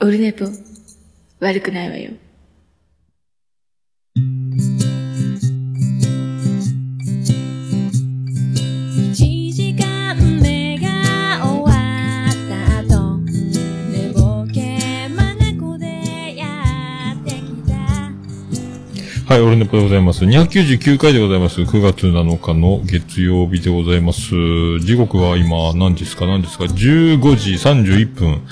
オルネポ、悪くないわよ。一時間目が終わった後寝ぼけまなこでやってきたはい、オルネポでございます。299回でございます。9月7日の月曜日でございます。時刻は今何時ですか？何時ですか ?15 時31分、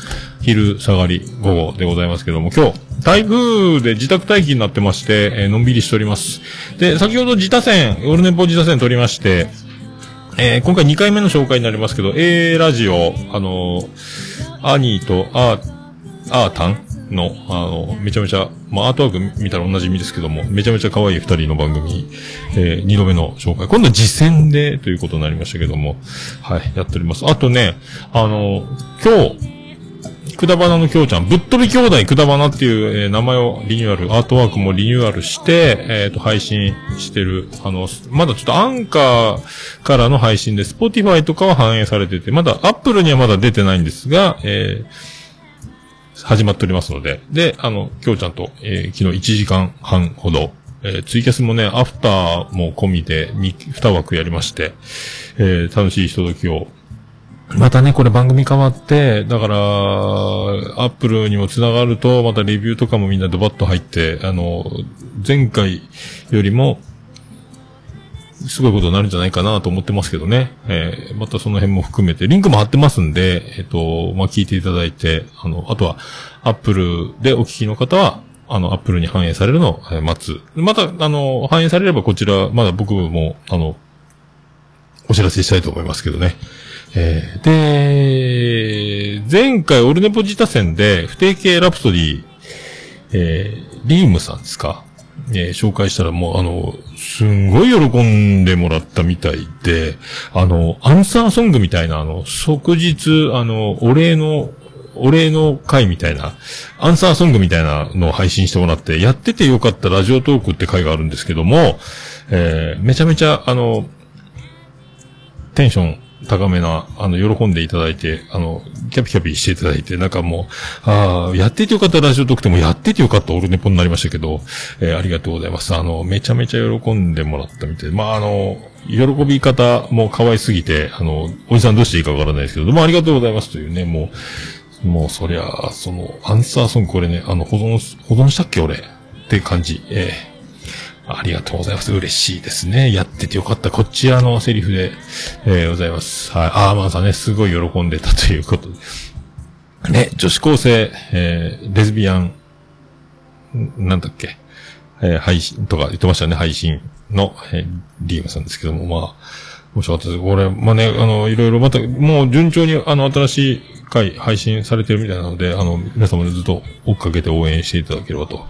昼下がり午後でございますけども、今日、台風で自宅待機になってまして、えーのんびりしております。で、先ほど自他線、オルネポ自他線取りまして、えー今回2回目の紹介になりますけど、A ラジオ、あのーアニーとアー、アータンの、あの、めちゃめちゃ、まあ、アートワーク見たら同じ意味ですけども、めちゃめちゃ可愛い二人の番組、えー二度目の紹介。今度は実践でということになりましたけども、はい、やっております。あとね、あの、今日、くだばなのきょうちゃん、ぶっ飛び兄弟くだばなっていう、えー名前をリニューアル、アートワークもリニューアルして、えっ、と、配信してる、あの、まだちょっとアンカーからの配信で、 Spotify とかは反映されてて、まだ Apple にはまだ出てないんですが、えー始まっておりますので、で、あの、きょうちゃんと、えー昨日1時間半ほど、えーツイキャスもね、アフターも込みで2、2枠やりまして、えー楽しいひとときをまたね、これ番組変わって、だから、アップルにも繋がると、またレビューとかもみんなドバッと入って、あの、前回よりも、すごいことになるんじゃないかなと思ってますけどね。えーまたその辺も含めて、リンクも貼ってますんで、えっ、と、まあ、聞いていただいて、あの、あとは、アップルでお聞きの方は、あの、アップルに反映されるのを、待つ。また、あの、反映されればこちら、まだ僕も、あの、お知らせしたいと思いますけどね。えーで、前回オルネポ自他戦で不定形ラプソディ、えーリームさんですか？えー紹介したらもうあの、すんごい喜んでもらったみたいで、あの、アンサーソングみたいなあの、即日、あの、お礼の、お礼の会みたいな、アンサーソングみたいなのを配信してもらって、やっててよかったラジオトークって会があるんですけども、えーめちゃめちゃ、あの、テンション高めな、あの、喜んでいただいて、あの、キャピキャピしていただいて、なんかもう、ああ、やっててよかったラジオトークでもやっててよかったオルネポになりましたけど、えーありがとうございます。あの、めちゃめちゃ喜んでもらったみたいで、まあ、あの、喜び方も可愛すぎて、あの、おじさんどうしていいかわからないですけど、どうもありがとうございますというね、もう、もうそりゃ、その、アンサーソングこれね、あの、保存、保存したっけ俺？って感じ。ええありがとうございます。嬉しいですね。やっててよかった。こっちらのセリフで、えーございます。はい。アーマンさんね、すごい喜んでたということで。ね、女子高生、えーレズビアン、なんだっけ、えー配信とか言ってましたね、配信の、えーリームさんですけども、まあ、面白かったです。これ、まあね、あの、いろいろまた、もう順調に、あの、新しい回配信されてるみたいなので、あの、皆様でずっと追っかけて応援していただければと。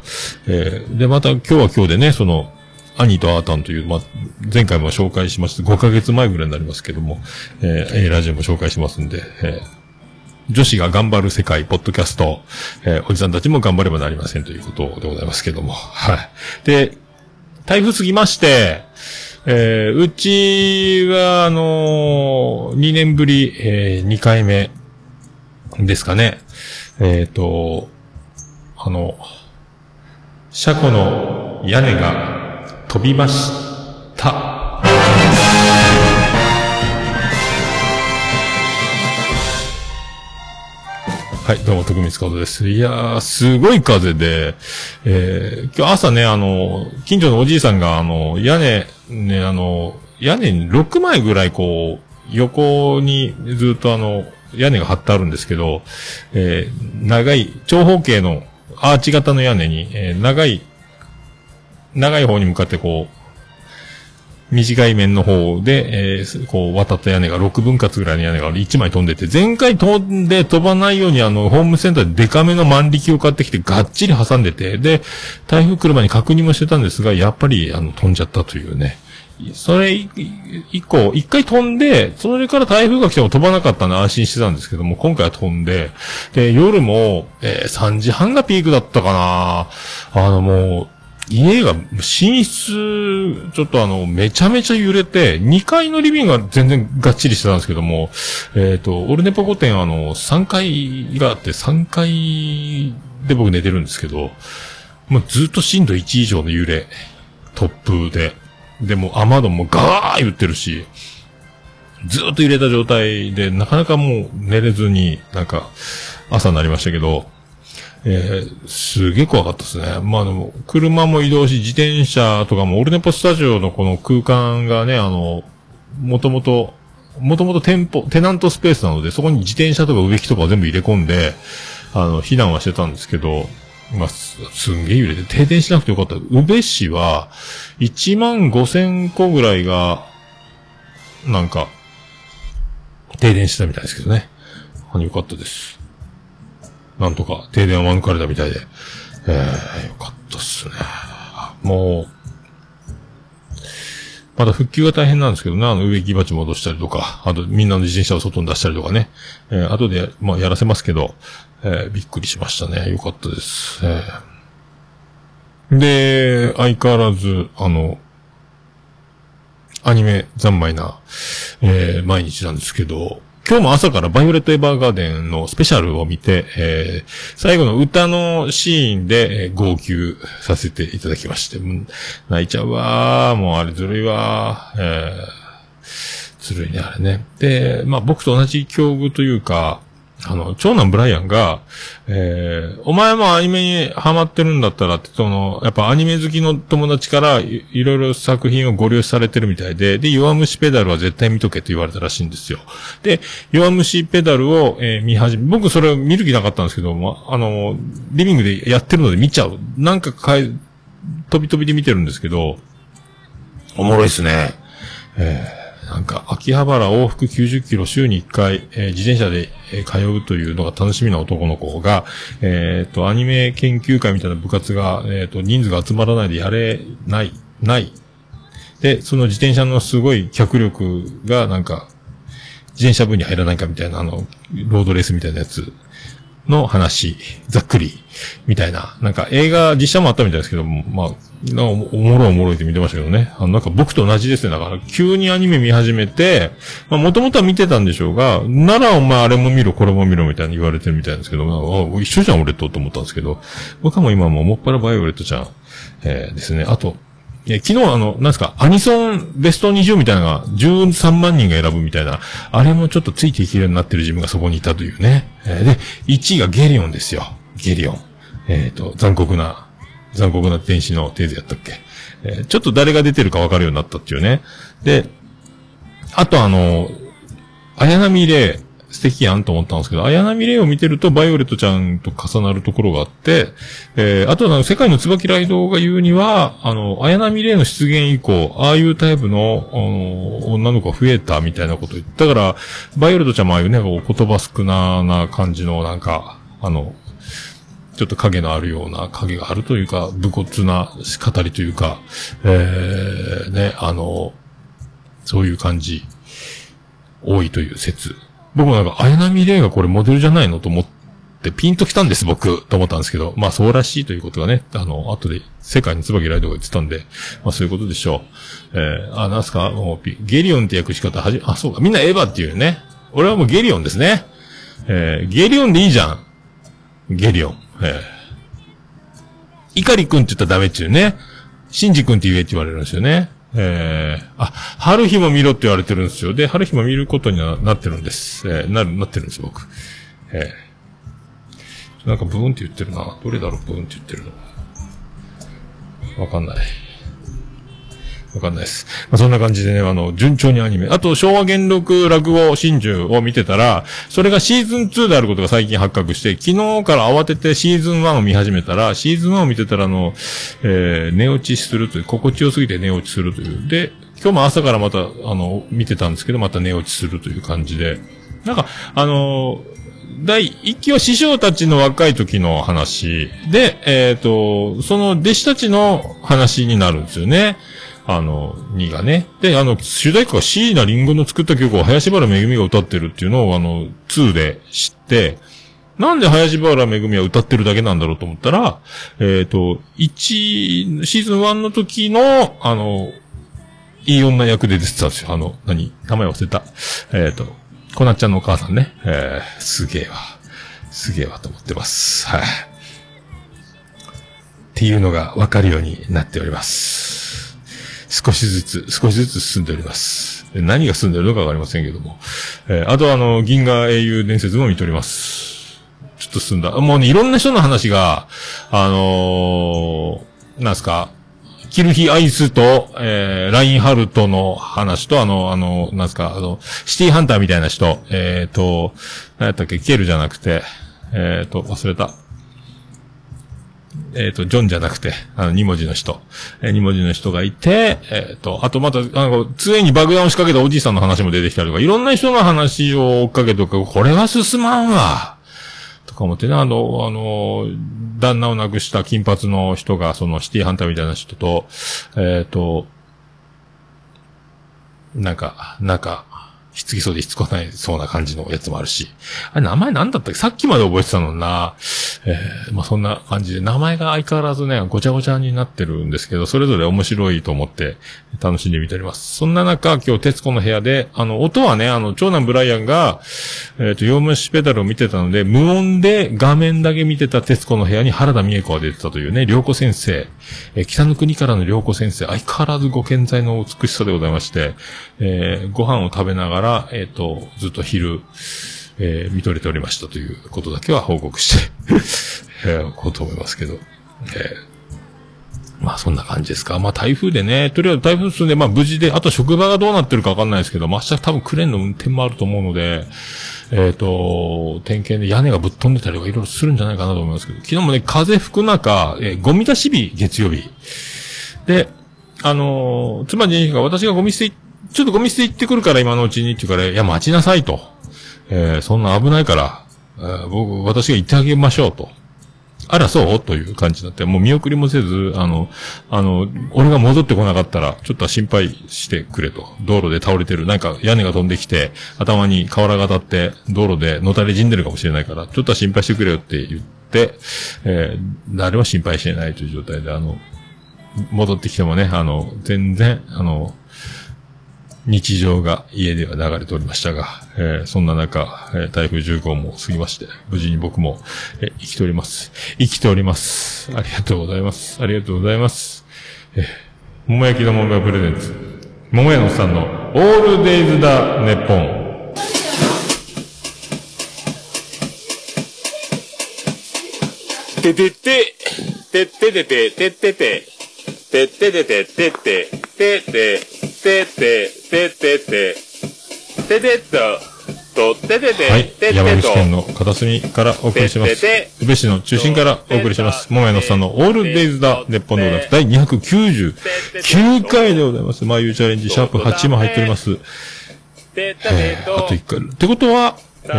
えーで、また今日は今日でね、その、アニーとアータンという、まあ、前回も紹介しまして、5ヶ月前ぐらいになりますけども、えー、ラジオも紹介しますんで、えー女子が頑張る世界、ポッドキャスト、えーおじさんたちも頑張ればなりませんということでございますけども。はい。で、台風過ぎまして、えーうちは、あのー、2年ぶり、え2回目ですかね。えっ、と、あの、車庫の屋根が飛びました。はい、どうも、徳光カードです。いやー、すごい風で、えー、今日朝ね、あの、近所のおじいさんが、あの、屋根、ね、あの、屋根に6枚ぐらいこう、横にずっとあの、屋根が張ってあるんですけど、えー、長い、長方形のアーチ型の屋根に、えー長い、長い方に向かってこう、短い面の方で、えーこう、渡った屋根が6分割ぐらいの屋根が1枚飛んでて、前回飛んで飛ばないようにあの、ホームセンターでデカめの万力を買ってきてがっちり挟んでて、で、台風来る前に確認もしてたんですが、やっぱりあの、飛んじゃったというね。それ以降、一回飛んで、それから台風が来ても飛ばなかったんで安心してたんですけども、今回は飛んで、で、夜も、えー3時半がピークだったかな。あのもう、家が、寝室、ちょっとあの、めちゃめちゃ揺れて、2階のリビングが全然がっちりしてたんですけども、えっ、と、オルネポコ店あの、3階があって、3階で僕寝てるんですけど、もうずっと震度1以上の揺れ、突風で、でも雨戸もガー言ってるし、ずっと揺れた状態で、なかなかもう寝れずに、なんか、朝になりましたけど、えー、すげえ怖かったですね。まあでも、車も移動し、自転車とかも、オルネポスタジオのこの空間がね、あの、もともと、もともと店舗、テナントスペースなので、そこに自転車とか植木とか全部入れ込んで、あの、避難はしてたんですけど、まあ、す、すんげえ揺れて、停電しなくてよかった。宇部市は、1万5千個ぐらいが、なんか、停電したみたいですけどね。あよかったです。なんとか停電は免れたみたいで。えー、よかったっすね。もう、まだ復旧が大変なんですけどね、あの植木鉢戻したりとか、あとみんなの自転車を外に出したりとかね、えー、後で、まあやらせますけど、えー、びっくりしましたね。よかったです。えー、で、相変わらず、あの、アニメ三昧な、えー、毎日なんですけど、今日も朝からバイオレット・エヴァーガーデンのスペシャルを見て、えー、最後の歌のシーンで、えー、号泣させていただきまして、泣いちゃうわー、もうあれずるいわー、えー、ずるいね、あれね。で、まあ僕と同じ境遇というか、あの、長男ブライアンが、えー、お前もアニメにハマってるんだったらって、その、やっぱアニメ好きの友達からいいろいろ作品をご了承されてるみたいで、で、弱虫ペダルは絶対見とけと言われたらしいんですよ。で、弱虫ペダルを、えー見始め、僕それを見る気なかったんですけども、あの、リビングでやってるので見ちゃう。なんかかい、飛び飛びで見てるんですけど、おもろいっすね。えーなんか、秋葉原往復90キロ週に1回、えー自転車で、えー通うというのが楽しみな男の子が、えっ、と、アニメ研究会みたいな部活が、えっ、と、人数が集まらないでやれない、ない。で、その自転車のすごい脚力が、なんか、自転車部に入らないかみたいな、あの、ロードレースみたいなやつの話、ざっくり、みたいな。なんか映画、実写もあったみたいですけど、まあ、なおもろおもろいって見てましたけどね。あの、なんか僕と同じですね。だから、急にアニメ見始めて、まあ、もともとは見てたんでしょうが、ならお前あれも見ろ、これも見ろ、みたいに言われてるみたいですけど、まあ、一緒じゃん、俺と、と思ったんですけど、僕はもう今ももっぱらバイオレットちゃん、えー、ですね。あと、え昨日あの、なんですか、アニソンベスト20みたいなのが13万人が選ぶみたいな、あれもちょっとついていけるようになってる自分がそこにいたというね。えーで、1位がゲリオンですよ。ゲリオン。えっ、と、残酷な、残酷な天使のテーゼやったっけ。えーちょっと誰が出てるか分かるようになったっていうね。で、あとあの、綾波レイ、素敵やんと思ったんですけど、綾波レイを見てると、バイオレットちゃんと重なるところがあって、えー、あとは、世界の椿ライドが言うには、あの、綾波レイの出現以降、ああいうタイプの、あの女の子が増えたみたいなこと言ったから、バイオレットちゃんもああいうね、こう言葉少なな感じの、なんか、あの、ちょっと影のあるような、影があるというか、武骨な語りというか、えー、ね、あの、そういう感じ、多いという説。僕もなんか、綾波レイがこれモデルじゃないのと思って、ピンときたんです、僕、と思ったんですけど、まあそうらしいということがね、あの、後で世界に椿ライドが言ってたんで、まあそういうことでしょう。えー、あ、なんすか？もうゲリオンって訳し方はじ、あ、そうか、みんなエヴァっていうね。俺はもうゲリオンですね。えー、ゲリオンでいいじゃん。ゲリオン。えー、イカリ君って言ったらダメっていうね。シンジ君って言えって言われるんですよね。えー、あ、春日も見ろって言われてるんですよ。で、春日も見ることにはなってるんです。えー、なる、なってるんです、僕。えー、なんかブーンって言ってるな。どれだろう、ブーンって言ってるの。わかんない。わかんないです。まあ、そんな感じでね、あの、順調にアニメ。あと、昭和元禄落語真珠を見てたら、それがシーズン2であることが最近発覚して、昨日から慌ててシーズン1を見始めたら、シーズン1を見てたら、あの、えー、寝落ちするという、心地よすぎて寝落ちするという。で、今日も朝からまた、あの、見てたんですけど、また寝落ちするという感じで。なんか、あのー第一期は師匠たちの若い時の話で、えっ、と、その弟子たちの話になるんですよね。あの、2がね。で、あの、主題歌が椎名林檎の作った曲を林原めぐみが歌ってるっていうのを、あの、2で知って、なんで林原めぐみは歌ってるだけなんだろうと思ったら、えっ、と、1、シーズン1の時の、あの、いい女役で出てたんですよ。あの、何？名前忘れた。えっ、と、こなっちゃんのお母さんね。えー、すげえわ。すげえわと思ってます。はい。っていうのがわかるようになっております。少しずつ、少しずつ進んでおります。何が進んでるのかわかりませんけども。えーあとあの、銀河英雄伝説も見ております。ちょっと進んだ。もうね、いろんな人の話が、あのーなんすか、キルヒアイスと、えー、ラインハルトの話と、あの、あの、なんすか、あの、シティハンターみたいな人、えっ、と、何やったっけ、ケルじゃなくて、えっ、と、忘れた。えっ、と、ジョンじゃなくて、あの、二文字の人。えー二文字の人がいて、えっ、と、あとまた、あの、常に爆弾を仕掛けたおじいさんの話も出てきたりとか、いろんな人の話を追っかけとか、これは進まんわ。とか思ってね、あの、あの、旦那を亡くした金髪の人が、そのシティハンターみたいな人と、えっ、と、なんか、なんか、ひつきそうでひつこないそうな感じのやつもあるし。あれ、名前なんだったっけ？さっきまで覚えてたのにな。えー、まあ、そんな感じで、名前が相変わらずね、ごちゃごちゃになってるんですけど、それぞれ面白いと思って楽しんで見ております。そんな中、今日、徹子の部屋で、あの、音はね、あの、長男ブライアンが、えっ、と、洋虫ペダルを見てたので、無音で画面だけ見てた徹子の部屋に原田美恵子が出てたというね、良子先生。えー北の国からの良子先生、相変わらずご健在の美しさでございまして、えーご飯を食べながら、らえっ、ーと、ずっと昼、えー見とれておりましたということだけは報告して、えー、こうと思いますけど、えーまあそんな感じですか。まあ台風でね、とりあえず台風進んで、まあ無事で、あと職場がどうなってるかわかんないですけど、まあ明日多分クレーンの運転もあると思うので、えっ、ーと、点検で屋根がぶっ飛んでたりとかいろいろするんじゃないかなと思いますけど、昨日もね、風吹く中、えーゴミ出し日、月曜日。で、あのー妻にが私がゴミ捨てい、ちょっとゴミ捨て行ってくるから今のうちにって言うから、いや待ちなさいと。えーそんな危ないから、えー僕、私が行ってあげましょうと。あら、そう？という感じになって、もう見送りもせず、あの、あの、俺が戻ってこなかったら、ちょっと心配してくれと。道路で倒れてる、なんか屋根が飛んできて、頭に瓦が当たって、道路でのたれ死んでるかもしれないから、ちょっと心配してくれよって言って、えー誰も心配してないという状態で、あの、戻ってきてもね、あの、全然、あの、日常が家では流れておりましたが、えーそんな中、えー台風10号も過ぎまして、無事に僕も、えー生きております。生きております。ありがとうございます。ありがとうございます。えー、桃焼きの桃屋プレゼンツ。桃屋のさんのオールデイズだ、ネッポン。ててて、てっててて、ててて、てててて、てて、てて、てって、てってて、ててっと、と、ててて、はい。山口県の片隅からお送りします。宇部市の中心からお送りします。桃屋のさんのオールデイズだ、ネッポンでございます。第299回でございます。眉チャレンジ、シャープ8も入っております。えー、あとと、1回。ってことは、えた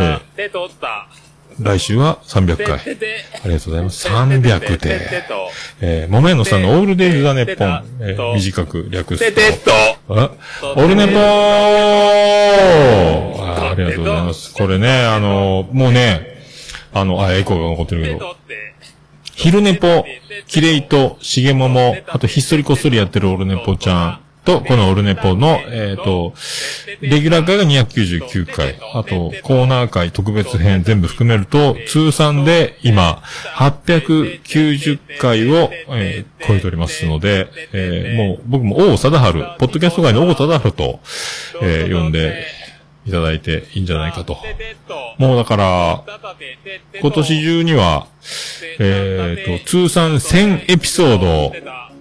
ー、来週は300て回。ありがとうございます。300てってで。と、えー、桃屋のさんのオールデイズだ、ネッポン。えー、短く略すと。オルネポーあありがとうございます。これね、あの、もうね、あの、あ、エコーが残ってるけど、昼ネポ、キレイと、しげもも、あとひっそりこっそりやってるオルネポちゃんと、このオルネポの、えっ、と、レギュラー回が299回、あと、コーナー回特別編全部含めると、通算で今、890回を、えー超えておりますので、えーもう、僕も王貞治、ポッドキャスト界の王貞治と、えー呼んでいただいていいんじゃないかと。もうだから、今年中には、えっ、と、通算1000エピソード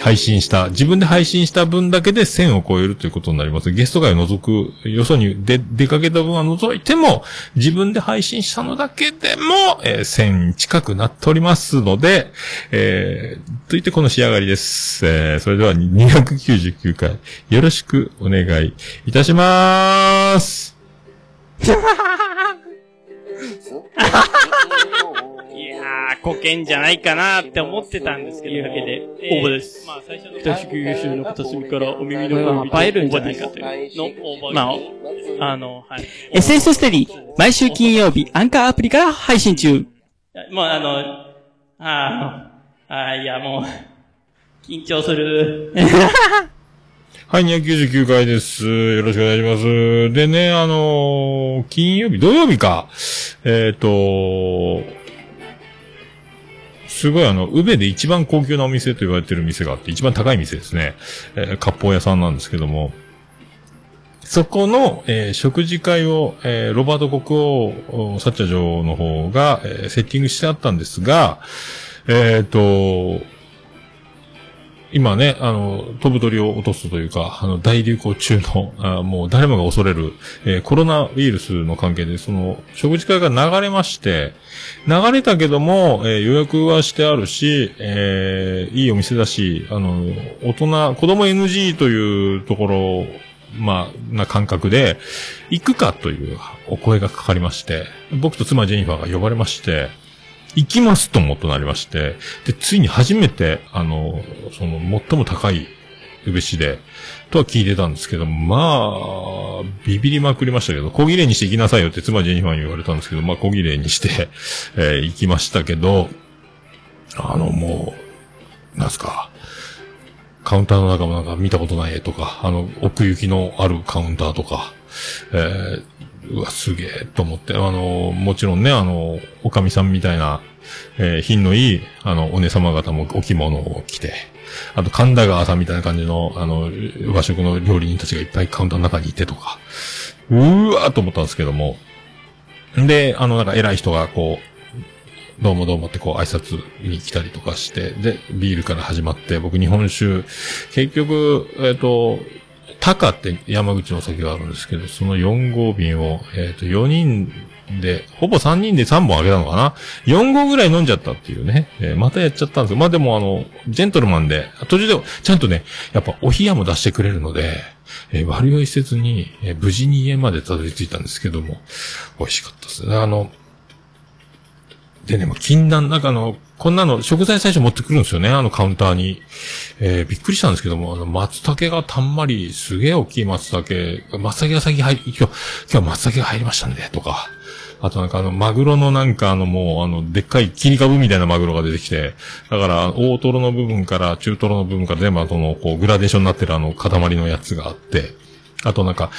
配信した、自分で配信した分だけで1000を超えるということになります。ゲスト会を除く、よそに出、出かけた分は除いても、自分で配信したのだけでも、えー1000近くなっておりますので、えー、といってこの仕上がりです。えー、それでは299回、よろしくお願いいたしまーす。いややー、こけんじゃないかなって思ってたんですけど。というわけでえー応募ですまあ、最初の。北宿優秀の片隅からお耳の声を映えるんじゃないかというの応募まあ、あの、はい。SS ステディ、毎週金曜日、アンカーアプリから配信中。もうあの、ああ、いやもう、緊張する。はい、299回です。よろしくお願いします。でね、あのー金曜日、土曜日か。えっ、と、すごいあの、宇部で一番高級なお店と言われてる店があって、一番高い店ですね。えー、割烹屋さんなんですけども、そこの、えー食事会を、えーロバート国王サッチャ城の方が、えーセッティングしてあったんですが、えっ、と、今ね、あの、飛ぶ鳥を落とすというか、あの、大流行中の、あもう誰もが恐れる、えーコロナウイルスの関係で、その、食事会が流れまして、流れたけども、えー予約はしてあるし、えーいいお店だし、あの、大人、子供 NG というところ、まあ、な感覚で、行くかというお声がかかりまして、僕と妻ジェニファーが呼ばれまして、行きますともとなりまして、で、ついに初めて、あの、その、最も高い、宇部市で、とは聞いてたんですけど、まあ、ビビりまくりましたけど、小切れにして行きなさいよって妻ジェニファーに言われたんですけど、まあ、小切れにして、えー行きましたけど、あの、もう、なんすか、カウンターの中もなんか見たことない絵とか、あの、奥行きのあるカウンターとか、えーうわ、すげえと思って、あの、もちろんね、あの、おかみさんみたいな、えー品のいい、あの、お姉様方もお着物を着て、あと、神田川さんみたいな感じの、あの、和食の料理人たちがいっぱいカウンターの中にいてとか、うーわーと思ったんですけども、で、あの、なんか偉い人がこう、どうもどうもってこう挨拶に来たりとかして、で、ビールから始まって、僕日本酒、結局、えっ、と、タカって山口のお酒があるんですけど、その4号瓶を、えっ、と、4人で、ほぼ3人で3本あげたのかな ?4 号ぐらい飲んじゃったっていうね。えーまたやっちゃったんですよ。まあでもあの、ジェントルマンで、途中で、ちゃんとね、やっぱお冷やも出してくれるので、えー悪酔いせずに、えー無事に家までたどり着いたんですけども、美味しかったですね。あの、でね、もう禁断、なんかあの、こんなの食材最初持ってくるんですよね、あのカウンターに。えーびっくりしたんですけども、あの、松茸がたんまり、すげえ大きい松茸、松茸が先入り、今日、今日松茸が入りましたんで、とか。あとなんかあの、マグロのなんかあのもう、あの、でっかい切り株みたいなマグロが出てきて、だから、大トロの部分から中トロの部分から全部その、こう、グラデーションになってるあの、塊のやつがあって、あとなんか、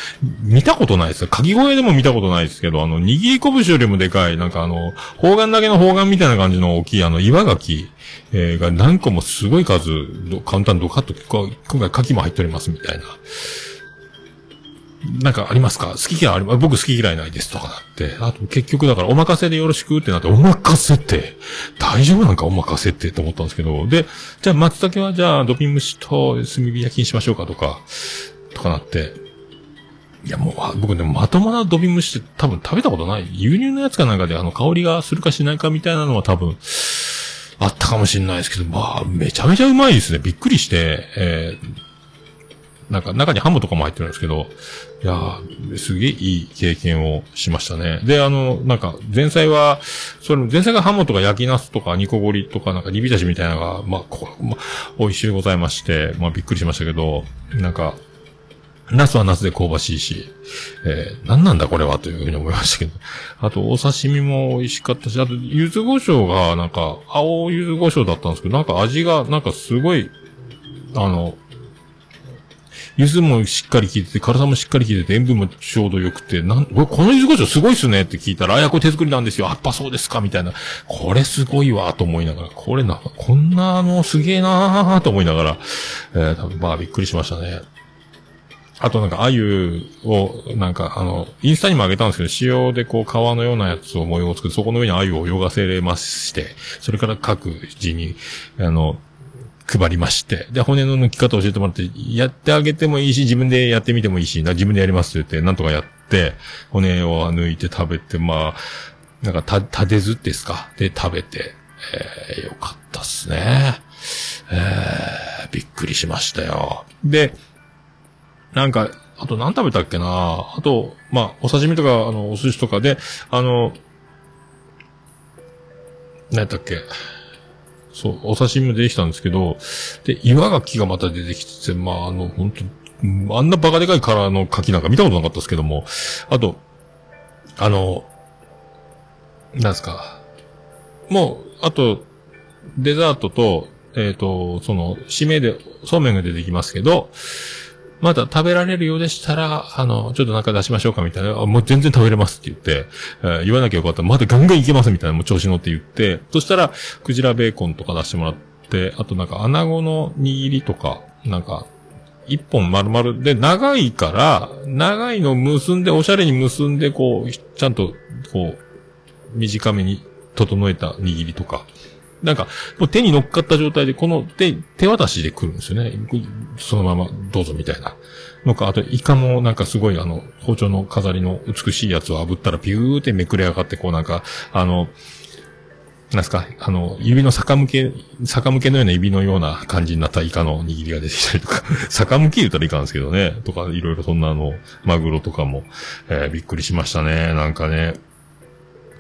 見たことないですよ。かき小屋でも見たことないですけど、あの、握り拳よりもでかい、なんかあの、方眼だけの方眼みたいな感じの大きいあの、岩牡蠣、えーが何個もすごい数、ど簡単にドカッと、今回牡蠣も入っておりますみたいな。なんかありますか？好き嫌いあります僕好き嫌いないですとかなって。あと結局だからお任せでよろしくってなって、お任せって、大丈夫なんかお任せってと思ったんですけど、で、じゃあ松茸はじゃあドピン蒸しと炭火焼きにしましょうかとか、とかなって、いやもう、僕でもまともなドビムシって多分食べたことない。輸入のやつかなんかであの香りがするかしないかみたいなのは多分、あったかもしれないですけど、まあ、めちゃめちゃうまいですね。びっくりして、えー、なんか中にハムとかも入ってるんですけど、いやすげえいい経験をしましたね。で、あの、なんか、前菜は、それ、前菜がハムとか焼きナスとか煮こごりとかなんか煮浸しみたいなのが、まあ、こまあ、美味しゅうございまして、まあびっくりしましたけど、なんか、ナスはナスで香ばしいし、えー、何なんだこれはというふうに思いましたけど。あと、お刺身も美味しかったし、あと、柚子胡椒が、なんか、青柚子胡椒だったんですけど、なんか味が、なんかすごい、あの、柚子もしっかり効いてて、辛さもしっかり効いてて、塩分もちょうど良くて、なん、これこの柚子胡椒すごいっすねって聞いたら、あ、や、これ手作りなんですよ。あっぱそうですかみたいな。これすごいわ、と思いながら、これな、こんなのすげえなーと思いながら、えー、多分まあびっくりしましたね。あとなんか、鮎を、なんか、あの、インスタにも上げたんですけど、塩でこう、皮のようなやつを模様を作って、そこの上に鮎を泳がせれまして、それから各自に、あの、配りまして、で、骨の抜き方を教えてもらって、やってあげてもいいし、自分でやってみてもいいし、な自分でやりますって言って、なんとかやって、骨を抜いて食べて、まあ、なんか、た、立てずですか？で、食べて、えー、よかったっすね。えー、びっくりしましたよ。で、なんか、あと何食べたっけなあと、まあ、お刺身とか、あの、お寿司とかで、あの、何やったっけ。そう、お刺身も出てきたんですけど、で、岩牡蠣がまた出てきてて、まあ、あの、本当うんあんなバカでかい殻の牡蠣なんか見たことなかったですけども、あと、あの、なんすか。もう、あと、デザートと、えっ、と、その、締めで、そうめんが出てきますけど、まだ食べられるようでしたら、あの、ちょっとなんか出しましょうかみたいな、あもう全然食べれますって言って、えー言わなきゃよかった。まだガンガンいけますみたいな、もう調子乗って言って、そしたら、クジラベーコンとか出してもらって、あとなんか、穴子の握りとか、なんか、一本丸々で、長いから、長いの結んで、おしゃれに結んで、こう、ちゃんと、こう、短めに整えた握りとか。なんか、もう手に乗っかった状態で、この手、手渡しで来るんですよね。そのままどうぞみたいな。のか、あと、イカもなんかすごいあの、包丁の飾りの美しいやつを炙ったらピューってめくれ上がって、こうなんか、あの、なんすか、あの、指の逆向け、逆向けのような指のような感じになったイカの握りが出てきたりとか、逆向け言ったらいかんですけどね、とか、いろいろそんなあの、マグロとかも、えーびっくりしましたね、なんかね。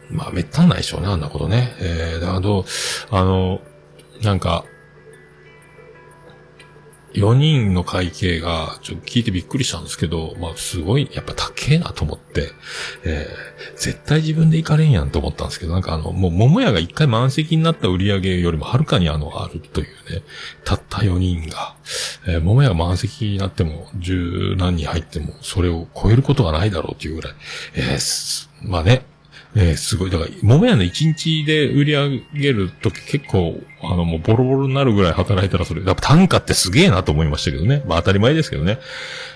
まあ、めったんないでしょうね、あんなことね。えー、あと、あの、なんか、4人の会計が、ちょっと聞いてびっくりしたんですけど、まあ、すごい、やっぱ高えなと思って、えー、絶対自分で行かれんやんと思ったんですけど、なんかあの、もう、桃屋が一回満席になった売り上げよりもはるかにあの、あるというね、たった4人が、えー、桃屋が満席になっても、十何人入っても、それを超えることがないだろうというぐらい、えーまあね、えーすごい。だから、桃屋の一日で売り上げるとき結構、あの、もうボロボロになるぐらい働いたらそれ、やっぱ単価ってすげえなと思いましたけどね。まあ当たり前ですけどね。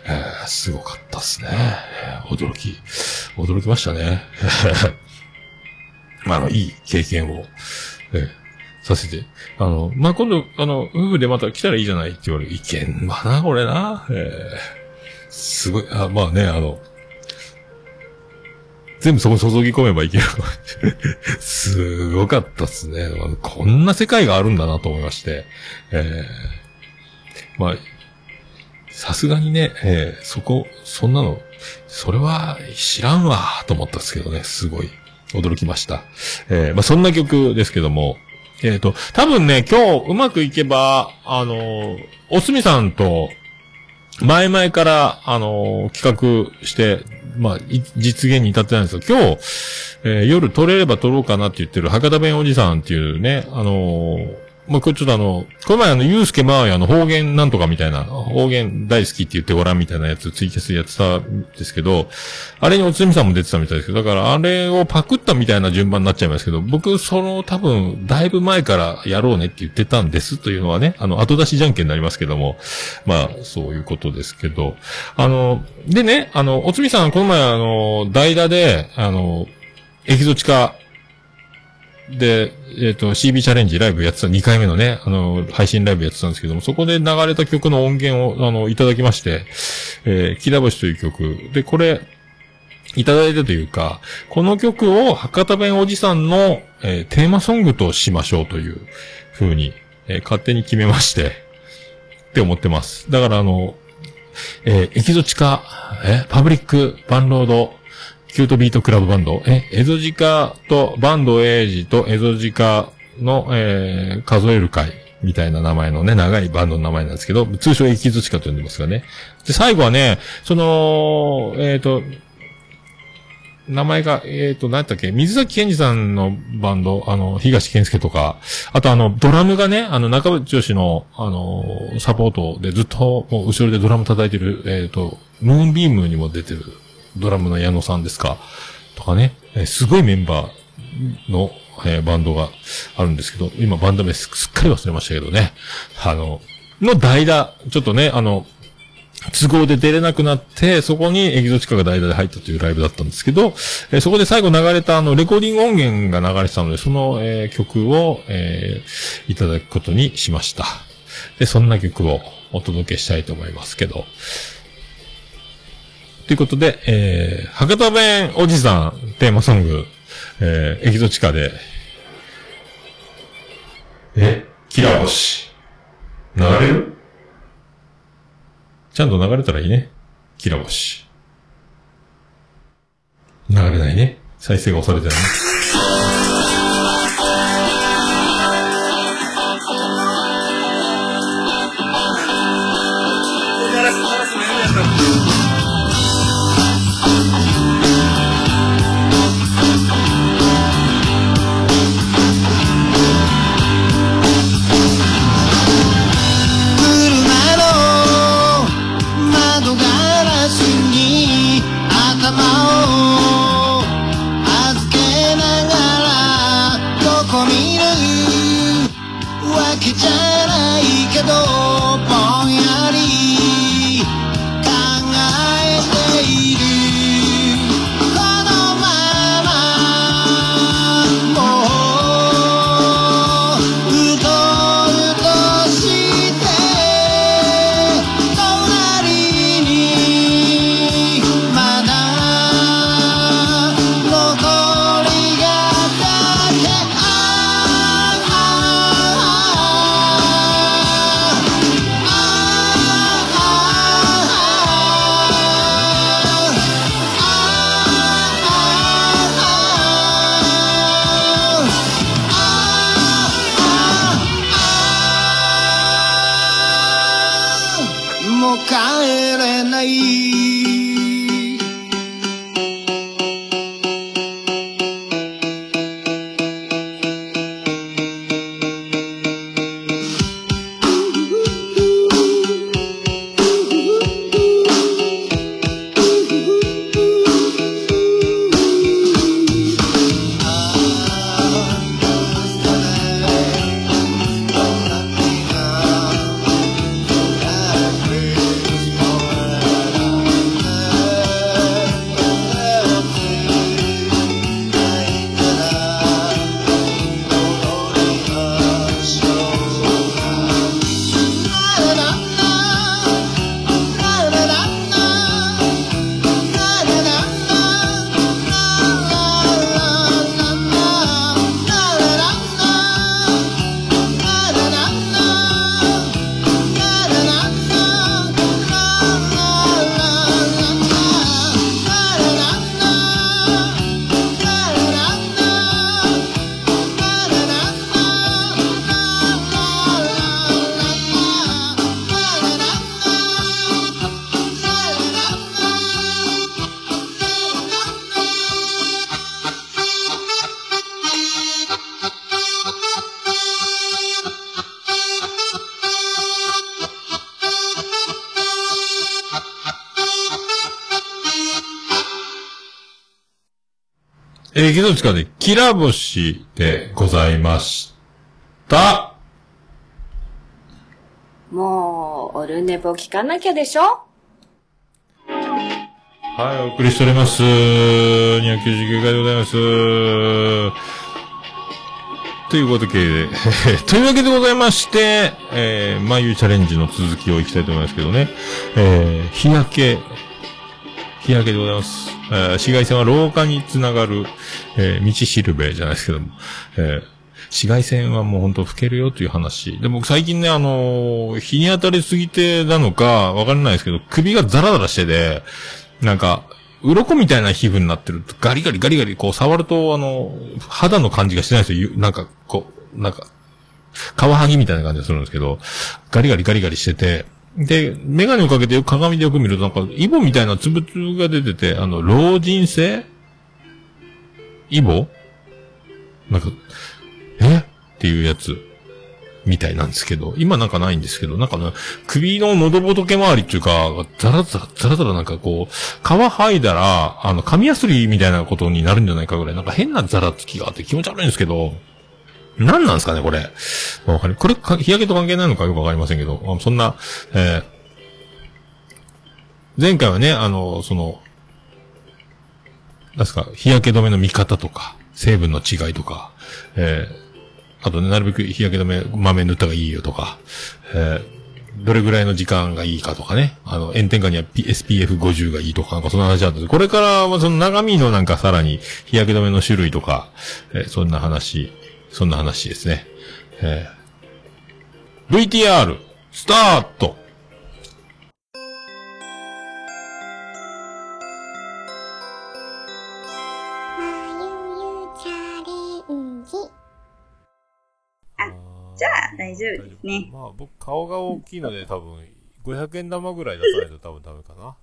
えーすごかったっすね。驚き、驚きましたね。まあ、あの、いい経験を、えーさせて。あの、まあ、今度、あの、夫婦でまた来たらいいじゃないって言われる。いけんわな、これな。えーすごい、あ、まあね、あの、全部そこに注ぎ込めばいける。すごかったっすね。こんな世界があるんだなと思いまして。えーまあ、さすがにね、えーそこ、そんなの、それは知らんわ、と思ったんですけどね、すごい、驚きました。えーまあそんな曲ですけども、えっ、と、多分ね、今日うまくいけば、あのーおすみさんと、前々から、あのー企画して、まあ、実現に至ってないんですけど、今日、えー夜撮れれば撮ろうかなって言ってる博多弁おじさんっていうね、あのーまあ、これちょっとあの、この前あの、ゆうすけまーやの方言なんとかみたいな、方言大好きって言ってごらんみたいなやつツイキャスやってたんですけど、あれにおつみさんも出てたみたいですけど、だからあれをパクったみたいな順番になっちゃいますけど、僕、その多分、だいぶ前からやろうねって言ってたんですというのはね、あの、後出しじゃんけんになりますけども、まあ、そういうことですけど、あの、でね、あの、おつみさん、この前あの、代打で、あの、エキゾチカで、えっ、と、CB チャレンジライブやってた2回目のね、あの、配信ライブやってたんですけども、そこで流れた曲の音源を、あの、いただきまして、えー、木田星という曲。で、これ、いただいたというか、この曲を博多弁おじさんの、えーテーマソングとしましょうという風に、えー勝手に決めまして、って思ってます。だからあの、えーエキゾチカ、え、パブリックバンロード、キュートビートクラブバンド、え、エゾジカとバンドエイジとエゾジカの、えー数える会みたいな名前のね、長いバンドの名前なんですけど、通称エキゾチカと呼んでますがね。で、最後はね、その、えっ、と、名前が、えっ、と、何やったっけ？水崎健二さんのバンド、あの、東健介とか、あとあの、ドラムがね、あの、中渕女子の、あの、サポートでずっと、もう後ろでドラム叩いてる、えっ、と、ムーンビームにも出てる、ドラムの矢野さんですか、とかね、えーすごいメンバーの、えーバンドがあるんですけど、今バンド名すっかり忘れましたけどね、あの、の代打、ちょっとね、あの、都合で出れなくなって、そこにエキゾチカが代打で入ったというライブだったんですけど、えーそこで最後流れたあの、レコーディング音源が流れてたので、その、えー曲を、えーいただくことにしました。で、そんな曲をお届けしたいと思いますけど。ということで、えー、博多弁おじさんテーマソング、えー、エキゾチカで、え、キラ星。流れる？ちゃんと流れたらいいね。キラ星。流れないね。再生が押されてるね。えー、ゲドチカで、キラ星でございました。もう、オルネポ聞かなきゃでしょ？はい、お送りしております。299回でございます。ということで、というわけでございまして、えー、眉チャレンジの続きをいきたいと思いますけどね。えー、日焼け、日焼けでございます。えー、紫外線は廊下につながる、えー、道しるべじゃないですけども、えー、紫外線はもうほんと吹けるよという話。で、僕最近ね、あのー日に当たりすぎてなのか、わかんないですけど、首がザラザラしてて、なんか、鱗みたいな皮膚になってると、ガリガリガリガリ、こう触ると、あの、肌の感じがしてないですよ。なんか、こう、なんか、カワハギみたいな感じがするんですけど、ガリガリガリガリしてて、で、メガネをかけてよく鏡でよく見ると、なんか、イボみたいなつぶつぶが出てて、あの、老人性？イボ？なんか、え？っていうやつ、みたいなんですけど、今なんかないんですけど、なんかね、首の喉仏周りっていうか、ザラザラ、ザラザラなんかこう、皮剥いだら、あの、紙やすりみたいなことになるんじゃないかぐらい、なんか変なザラつきがあって気持ち悪いんですけど、何なんですかね、これ。わかるこれ、日焼けと関係ないのかよくわかりませんけど、そんな、えー前回はね、あの、その、なんですか、日焼け止めの見方とか、成分の違いとか、えーあとね、なるべく日焼け止め、豆塗った方がいいよとか、えーどれぐらいの時間がいいかとかね。あの、炎天下には SPF50 がいいとか、なんかそんな話あったんですこれからはその長身のなんかさらに日焼け止めの種類とか、えーそんな話、そんな話ですね。えー VTR、スタートじゃあ、大丈夫ですね。まあ僕顔が大きいので多分500円玉ぐらい出さないと多分ダメかな。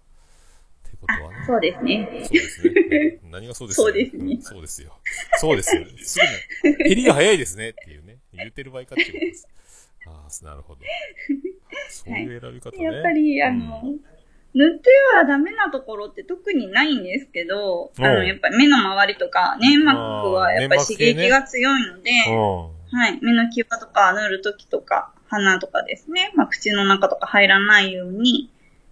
ってことはね。そうですね。そうですね。何がそうですそうですねんそうですよ。そうですよ。すぐね、減りが早いですねっていうね。言ってる場合かっていうことです。ああ、なるほど。そういう選び方ね。やっぱり、あの、塗ってはダメなところって特にないんですけど、あうんの、やっぱり目の周りとか、粘膜はやっぱり刺激が強いので、うん。はい、目の際とか塗るときとか、鼻とかですね、まあ、口の中とか入らないように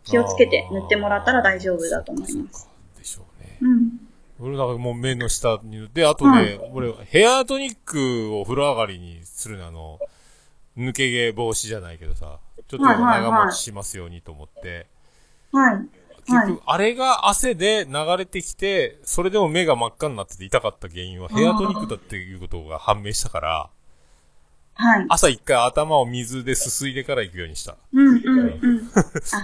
気をつけて塗ってもらったら大丈夫だと思います。でしょうね。うん。俺だからもう目の下に塗って、あとね、俺、ヘアトニックを風呂上がりにするのあの、抜け毛防止じゃないけどさ、ちょっとはいはいはい長持ちしますようにと思って、はい。結局、あれが汗で流れてきて、それでも目が真っ赤になってて痛かった原因はヘアトニックだっていうことが判明したから、はい。朝一回頭を水ですすいでから行くようにした。うんうんうん。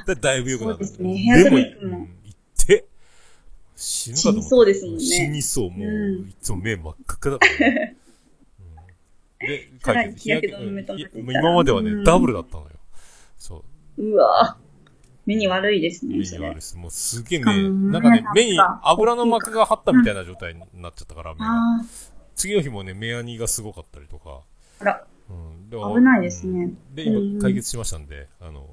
で だいぶ良くなった。そうですねヘアトニックも行って、死ぬかと思。死にそうですもんね死にそう。もう、うんいつも目真っ赤っかだった、ねうんで、解決日焼け止めと今まではね、うんダブルだったのよ。そう。うわぁ目に悪いですね、目。に悪いです。もうすげえしか目、もなんかねね、目に油の膜が張ったみたいな状態になっちゃったから、目が。あ次の日もね、目やにがすごかったりとか。あ、あら、うん、だから危ないですねうんで、うん今解決しましたんで、あの、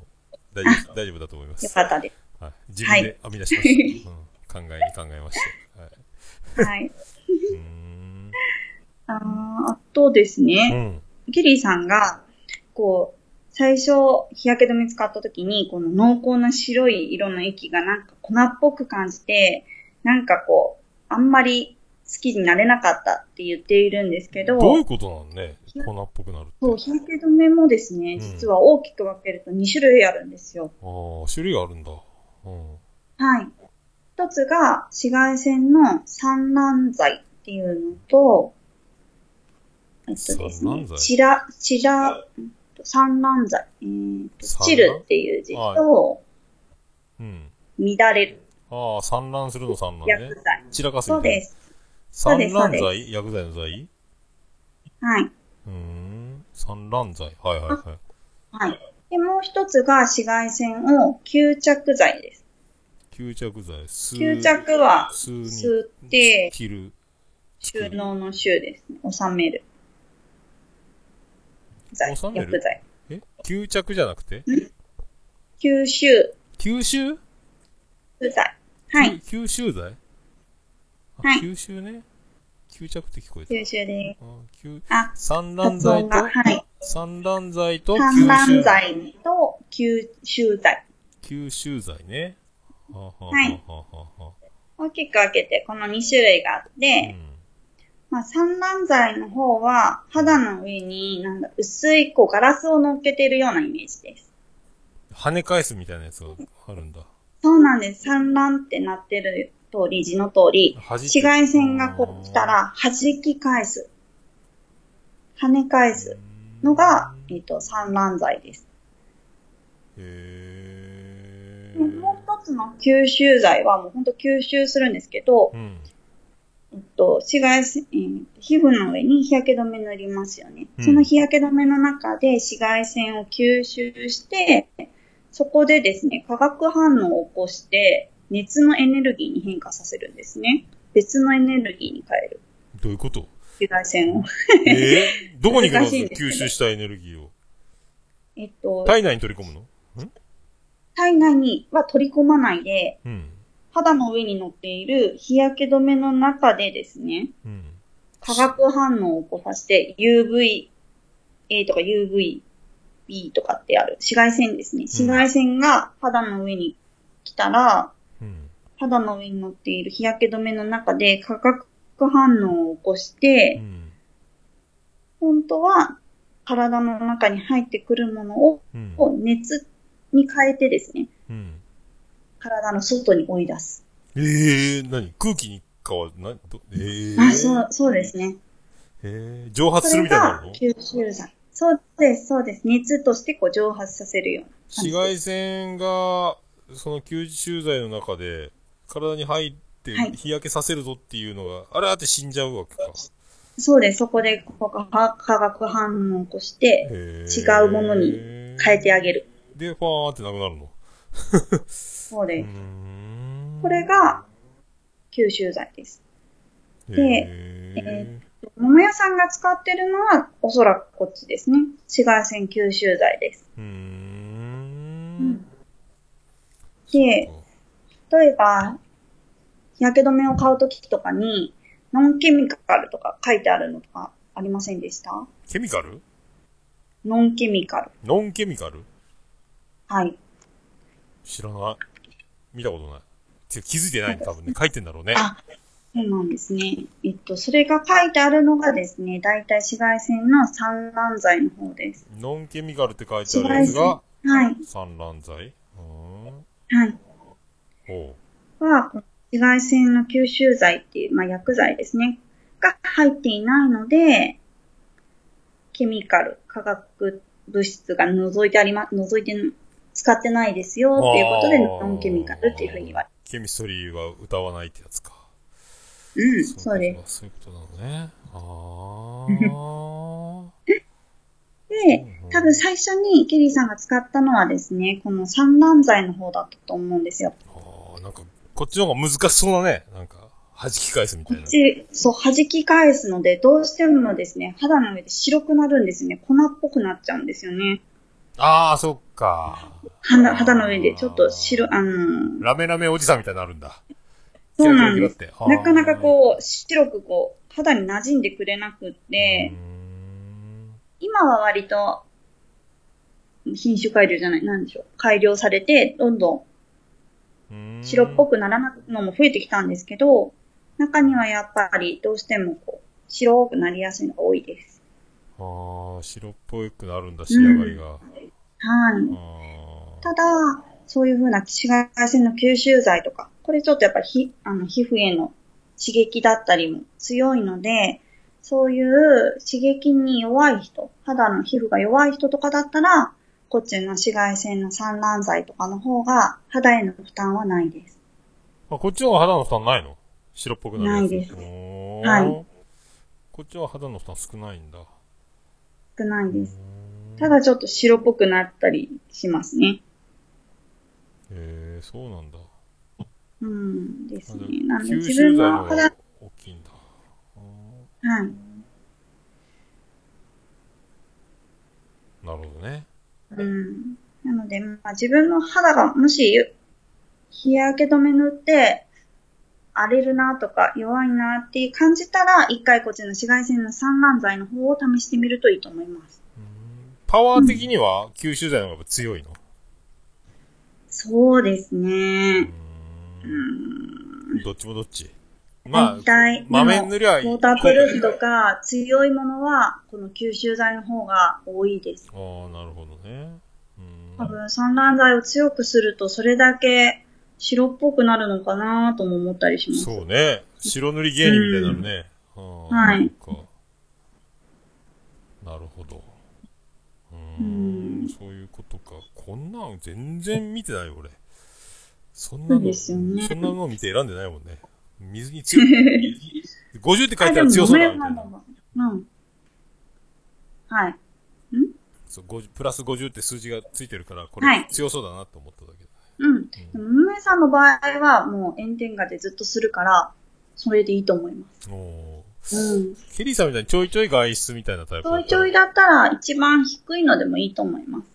大丈夫、大丈夫だと思います。よかったです。はい。自分で編み出しました。うん、考えに考えまして。はい。はい。うーん。あーあとですうね、ん。ケリーさんが、こう、最初、日焼け止め使った時に、この濃厚な白い色の液がなんか粉っぽく感じて、なんかこう、あんまり好きになれなかったって言っているんですけど、どういうことなのね粉っぽくなる。そう、日焼け止めもですね、うん実は大きく分けると2種類あるんですよ。ああ、種類があるんだ。うん。はい。一つが紫外線の散乱剤っていうのと、えっとですね散乱剤、チラ、チラ、うんと散乱剤、えーと、散乱チルっていう字と、うん。乱れるああ、散乱するの散乱ね薬。剤。散らかすみたいな。そうです。そうです散乱そう剤薬剤の剤はい。うーん。散乱剤。はいはいはい。はい。で、もう一つが紫外線を吸着剤です。吸着剤？吸着は吸って切る。収納の収ですね。収める。剤。収める？薬剤。え？吸着じゃなくて？吸収吸収？剤。はい。吸収剤？あはい吸収ね。吸着って聞こえた。吸収であ吸あ散乱剤とはい、散乱剤とす。散乱剤と吸収剤。吸収剤ね。はあはあははい大きく分けてこの2種類があって、まあ、散乱剤の方は肌の上になんだ薄いこうガラスを乗っけているようなイメージです。跳ね返すみたいなやつがあるんだ。そうなんです。散乱ってなってる通り、字の通り、紫外線がこう来たら弾き返す。跳ね返すのが、えっ、と、散乱剤です。へもう一つの吸収剤はもう本当吸収するんですけどー。、うん。えっと、紫外線、えー皮膚の上に日焼け止め塗りますよね。うんその日焼け止めの中で紫外線を吸収して、そこでですね、化学反応を起こして、熱のエネルギーに変化させるんですね。別のエネルギーに変える。どういうこと？紫外線を。えー、どこに行くの？吸収したエネルギーを。えっと、体内に取り込むの？体内には取り込まないで、うん。肌の上に乗っている日焼け止めの中でですね、うん。化学反応を起こさせて UVA とか UVB とかってある紫外線ですね。紫外線が肌の上に来たら、うん。肌の上に乗っている日焼け止めの中で化学反応を起こして、うん。本当は体の中に入ってくるものを熱に変えてですね、うん。体の外に追い出す。えー、何？空気に変わるなどえー。あ、そう、そうですね。えー、蒸発するみたいになるの？が吸収剤。そうです、そうです。熱としてこう蒸発させるような紫外線が、その吸収剤の中で、体に入ってはい日焼けさせるぞっていうのが、あれあって死んじゃうわけか。そうです。そこでここが化学反応を起こして、へ違ーうものに変えてあげる。で、ファーってなくなるの？そうです。これが吸収剤です。でへ桃屋さんが使ってるのは、おそらくこっちですね。紫外線吸収剤です。ーうん。で、例えば、日焼け止めを買うときとかに、ノンケミカルとか書いてあるのとかありませんでした？ケミカル？ノンケミカル。ノンケミカル？はい。知らない。見たことない。てか気づいてないね、多分ね。書いてんだろうね。あ、そうなんですね。えっと、それが書いてあるのがですね、だいたい紫外線の散乱剤の方です。ノンケミカルって書いてあるやつが、はい。散乱剤？うーん。はい。ほは、紫外線の吸収剤っていう、まあ、薬剤ですね。が入っていないので、ケミカル、化学物質が除いてありま、除いて、使ってないですよっていうことで、ノンケミカルっていうふうに言われう。ケミストリーは歌わないってやつか。うん、そうです。す。そういうことなのね。ああ。で、多分最初にケリーさんが使ったのはですね、この散乱剤の方だったと思うんですよ。なんか、こっちの方が難しそうだね。なんか、弾き返すみたいな。で、そう、弾き返すので、どうしてもですね、肌の上で白くなるんですよね。粉っぽくなっちゃうんですよね。ああ、そっか。肌肌の上でちょっと白、あのーラメラメおじさんみたいになるんだ。そうなんです。なかなかこう、白くこう、肌に馴染んでくれなくって、今は割と、品種改良じゃない、なんでしょう。改良されて、どんどん白っぽくならなくのも増えてきたんですけど、中にはやっぱりどうしてもこう、白くなりやすいのが多いです。ああ、白っぽくなるんだ、仕上がりが。はい。ただ、そういう風な紫外線の吸収剤とか、これちょっとやっぱりひあの皮膚への刺激だったりも強いので、そういう刺激に弱い人、肌の皮膚が弱い人とかだったら、こっちの紫外線の散乱剤とかの方が肌への負担はないです。あ、こっちの方が肌の負担ないの？白っぽくなる。ないですはいこっちは肌の負担少ないんだ。少ないです。ただちょっと白っぽくなったりしますね。へえ、そうなんだ。うんですねなんで吸自分の肌、が大きいんだ。はい。なるほどね。うん。なので、まあ、自分の肌がもし日焼け止め塗って荒れるなとか弱いなって感じたら、一回こっちの紫外線の散乱剤の方を試してみるといいと思います。パワー的には吸収剤の方が強いの、そうですね。どっちもどっち？まあ豆塗りゃいい。ウォータープルーフとか強いものは、この吸収剤の方が多いです。ああ、なるほどね。多分散乱剤を強くすると、それだけ白っぽくなるのかなとも思ったりします。そうね。白塗り芸人みたいになるね。あーはい。なるほど。うーん、そういうことか。こんなん全然見てないよ、俺。そんなの、ねそんなの見て選んでないもんね。水に強い。50って書いてある強そうだみたいな。うん。はい。そう50プラス50って数字がついてるから、こはいれ強そうだなと思っただけ。うん。でも、ムメさんの場合は、もう炎天下でずっとするから、それでいいと思います。おうん。ケリーさんみたいにちょいちょい外出みたいなタイプちょいちょいだったら、一番低いのでもいいと思います。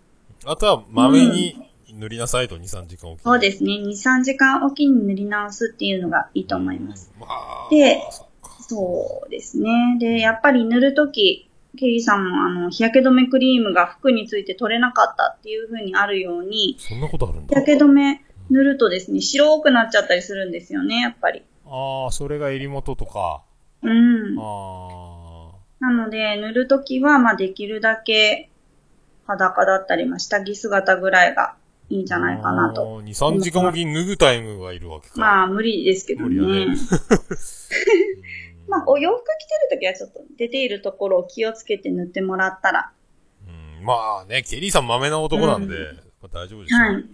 あとは、まめに塗りなさいと2、3時間おきに。そうですね。2、3時間おきに塗り直すっていうのがいいと思います。で、そうですね。で、やっぱり塗るとき、ケリーさんもあの、日焼け止めクリームが服について取れなかったっていう風にあるように、そんなことあるん日焼け止め塗るとですね、白くなっちゃったりするんですよね、やっぱり。ああ、それが襟元とか。うん。あなので、塗るときは、まあ、できるだけ裸だったり、まあ、下着姿ぐらいがいいんじゃないかなと。2、3時間おきに脱ぐタイムがいるわけか。まあ、無理ですけどね。ね まあ、お洋服着てるときはちょっと出ているところを気をつけて塗ってもらったら。まあね、ケリーさん豆な男なんで、まあ大丈夫でしょう、はい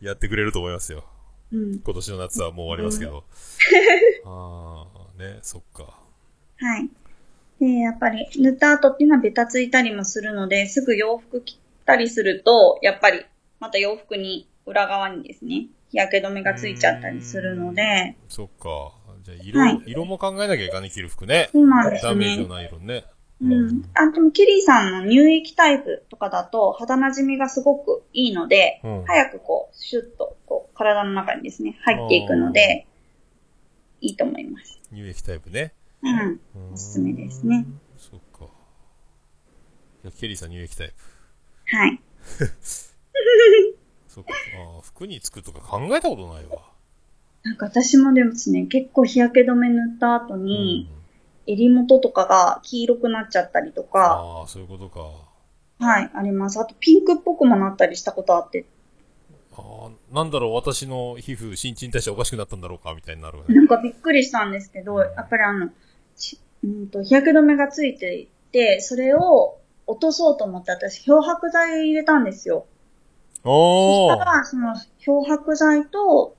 やってくれると思いますよ。うん。今年の夏はもう終わりますけど。ああ、ね、そっか。はい。で、やっぱり塗った後っていうのはベタついたりもするので、すぐ洋服着たりすると、やっぱりまた洋服に裏側にですね、日焼け止めがついちゃったりするので、そっか。じゃあ色、はい色も考えなきゃいかんね、着る服ね。そうなんですねダメージのない色ね。うん。あ、でもキリーさんの乳液タイプとかだと肌馴染みがすごくいいので、うん早くこう、シュッとこう、体の中にですね、入っていくので、いいと思います。乳液タイプね。うん。おすすめですね。そっか。いや、ケリーさん乳液タイプ。はい。そっか。服につくとか考えたことないわ。なんか私もですね、結構日焼け止め塗った後に、襟元とかが黄色くなっちゃったりとか、ああ、そういうことか。はい、あります。あとピンクっぽくもなったりしたことあって、ああ、なんだろう、私の皮膚、新陳代謝おかしくなったんだろうか、みたいになるわね。なんかびっくりしたんですけど、やっぱりあの、んと日焼け止めがついていて、それを落とそうと思って私漂白剤入れたんですよ。そしたら、その漂白剤と、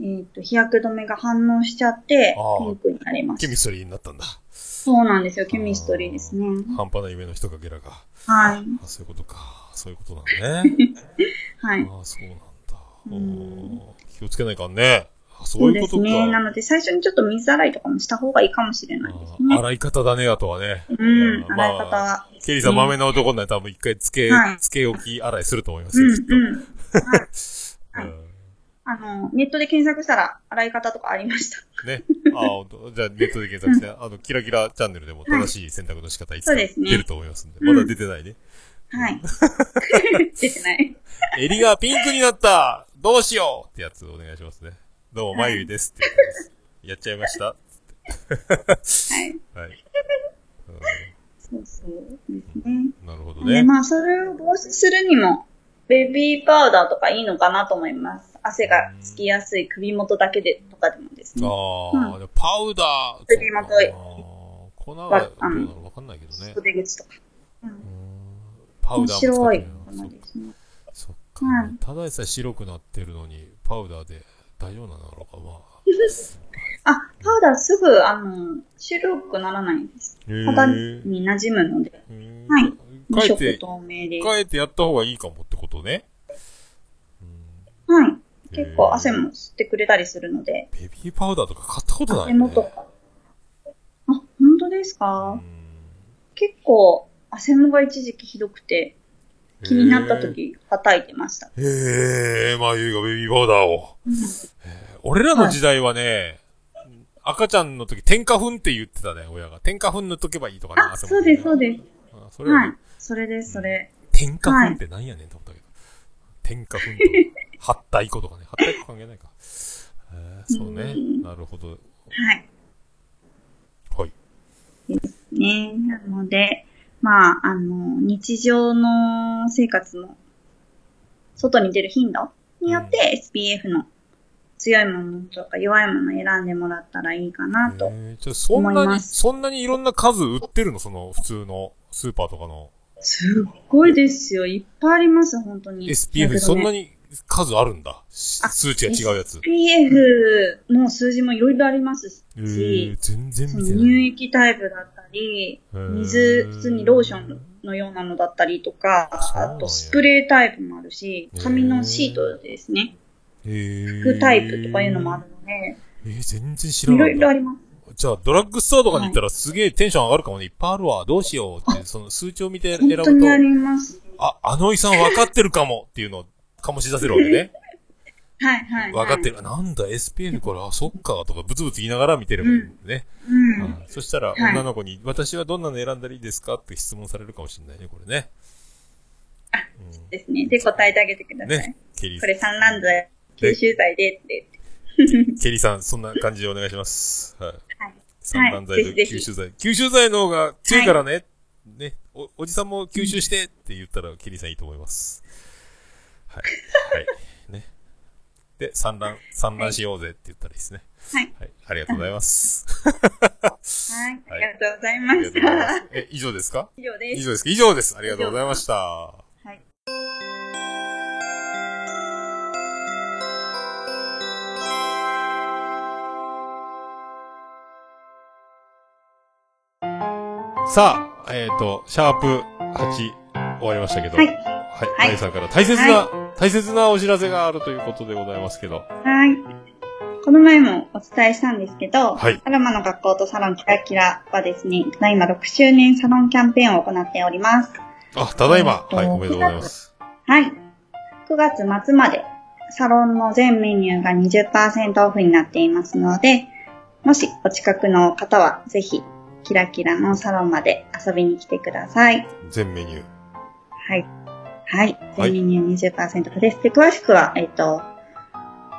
えっ、と、日焼け止めが反応しちゃってピンクになりました。ケミストリーになったんだ。そうなんですよ、ケミストリーですね。半端な夢の一かけらが。はい。あ、そういうことか。そういうことなんね。はい。ああ、そうなんだ。気をつけないかんね。あそそうういうことか。ですね。なので、最初にちょっと水洗いとかもした方がいいかもしれないですね。洗い方だね、あとはね。うん、まあ洗い方は。ケリーさん、豆の男になら多分一回つけ、はいつけ置き洗いすると思いますよ、うん、きっと。うん。あの、ネットで検索したら洗い方とかありました。ね。ああ、じゃあネットで検索して、あの、キラキラチャンネルでも正しい選択の仕方いつか出ると思いますんで。うんまだ出てないね。はい。出てない。襟がピンクになったどうしようってやつお願いしますね。どうも、まゆいですって言ってます。やっちゃいましたはい。はい。そうそうですね。なるほどで、ね。まあ、それを防止するにも、ベビーパウダーとかいいのかなと思います。汗がつきやすい首元だけでとかでもですね。ああ、でパウダー。首元そうか粉はどうなのわかんないけどね。袖口とか。パウダーも使って白いる粉ですね。そっか、はいただでさえ白くなってるのに、パウダーで大丈夫なのか、まあ、パウダーすぐ、あの、白くならないんです。肌に馴染むので。はい。透明で。かえってやった方がいいかもってことね。はい。結構汗も吸ってくれたりするので。ベビーパウダーとか買ったことない手元が。あ、本当ですか？結構、汗もが一時期ひどくて、気になった時、叩いてました。へえ、まゆいがベビーパウダーを。俺らの時代はね、赤ちゃんの時、天花粉って言ってたね、親が。天花粉塗っとけばいいとかね、あ、そうです、そうです。あそれははい。それです、それ。天花粉って何やねんと思ったけど。天花粉と、貼ったイコとかね。貼ったイコ関係ないか。えー、そうね。なるほど。はい。はい。ですね。なので、まあ、あの、日常の生活の外に出る頻度によって SPF の強いものとか弱いものを選んでもらったらいいかなと。そんなに、そんなにいろんな数売ってるの？その、普通のスーパーとかの。すっごいですよ。いっぱいあります、本当に。SPF そんなに。に数あるんだ？数値が違うやつ。SPF の数字もいろいろありますし、えー、全然見てない。乳液タイプだったり、水、普通にローションのようなのだったりとか、あとスプレータイプもあるし、紙のシートですね。えー、服タイプとかいうのもあるので、えー、全然知らいろなかった。いろあります。じゃあ、ドラッグストアとかに行ったらすげえテンション上がるかもね。いっぱいあるわ。どうしようって、その数値を見て選ぶと本当、にあります。あ、あのおじさん分かってるかもっていうのを醸し出せるわけね。はいはい。分かってる。なんだ、SPF これ、あ、そっか、とか、ブツブツ言いながら見てればいいんだよね。うん。あそしたら、はい女の子に、私はどんなの選んだらいいですか？って質問されるかもしれないね、これね。ですね。で、答えてあげてください。ね。ケリーこれ産卵剤、吸収剤でって。ケリーさん、そんな感じでお願いします。はい。はい。散乱剤と吸収剤。吸収剤の方が強いからね。ね。お、おじさんも吸収してって言ったら、ケリーさんいいと思います。はい。はい。ね。で、産卵、産卵しようぜって言ったらいいですね。はい。はい。ありがとうございます。はい。ありがとうございました。。え、以上ですか？以上です。以上ですか以上です。ありがとうございました。はい。さあ、えっ、と、シャープ8終わりましたけど。はいはい。はいさんから大切な、大切なお知らせがあるということでございますけど。はい。この前もお伝えしたんですけど、はいアロマの学校とサロンキラキラはですね、ただいま6周年サロンキャンペーンを行っております。あ、ただいま。えーとはい、おめでとうございます。はい。9月末までサロンの全メニューが20%オフになっていますので、もしお近くの方はぜひ、キラキラのサロンまで遊びに来てください。全メニュー。はい。はい。全メニュー20%オフです。で、詳しくは、えっ、と、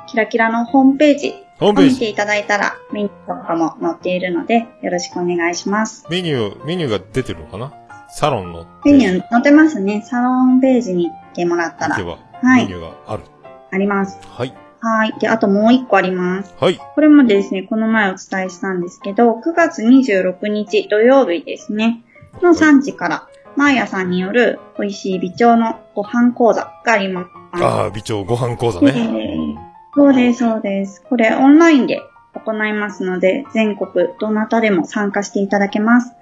キラキラのホームページホームページ。を見ていただいたら、メニューとかも載っているので、よろしくお願いします。メニュー、メニューが出てるのかな？サロンの。メニュー載ってますね。サロンページに行ってもらったら行け、ば、はいメニューがある。あります。はい。はい。で、あともう一個あります。はい。これもですね、この前お伝えしたんですけど、9月26日土曜日ですね、の3時から、マーヤさんによる美味しい美腸のご飯講座があります。ああ、美長ご飯講座でね。そうです、そうです。これオンラインで行いますので、全国どなたでも参加していただけます。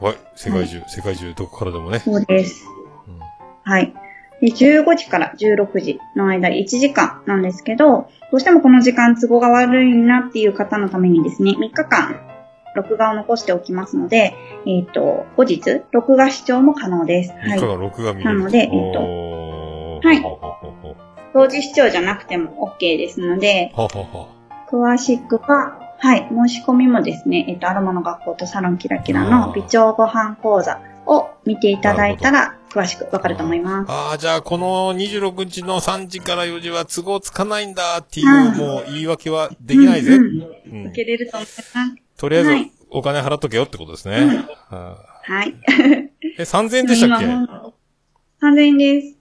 はい。世界中、世界中どこからでもね。そうです。うんはい。で、15時から16時の間1時間なんですけど、どうしてもこの時間都合が悪いなっていう方のためにですね、3日間録画を残しておきますので、えっ、と、後日、録画視聴も可能です。はい3日。間録画見。なのでえっーはいははは同時視聴じゃなくても OK ですので、ははは詳しくは、はい、申し込みもですね、えっ、と、アロマの学校とサロンキラキラの美腸ご飯講座を見ていただいたら、詳しくわかると思います。ああ、じゃあ、この26日の3時から4時は都合つかないんだっていう、うんもう言い訳はできないぜ。うんうん受けれると思います。とりあえずはい、お金払っとけよってことですね。うんははい。いえ、3000円でしたっけ？今もう3000円です。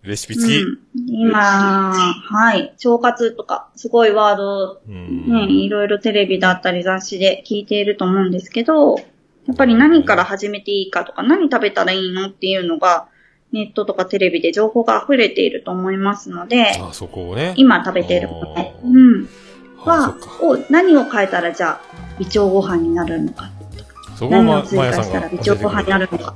レシピ付き？うん、今、はい。腸活とか、すごいワード、うんね、いろいろテレビだったり雑誌で聞いていると思うんですけど、やっぱり何から始めていいかとか、何食べたらいいのっていうのが、ネットとかテレビで情報が溢れていると思いますので、ああ、そこをね。今食べているものうん。はを、何を変えたらじゃあ、微腸ご飯になるのか、そこをま、追加したら微教えてくれる。腸ご飯になるのか、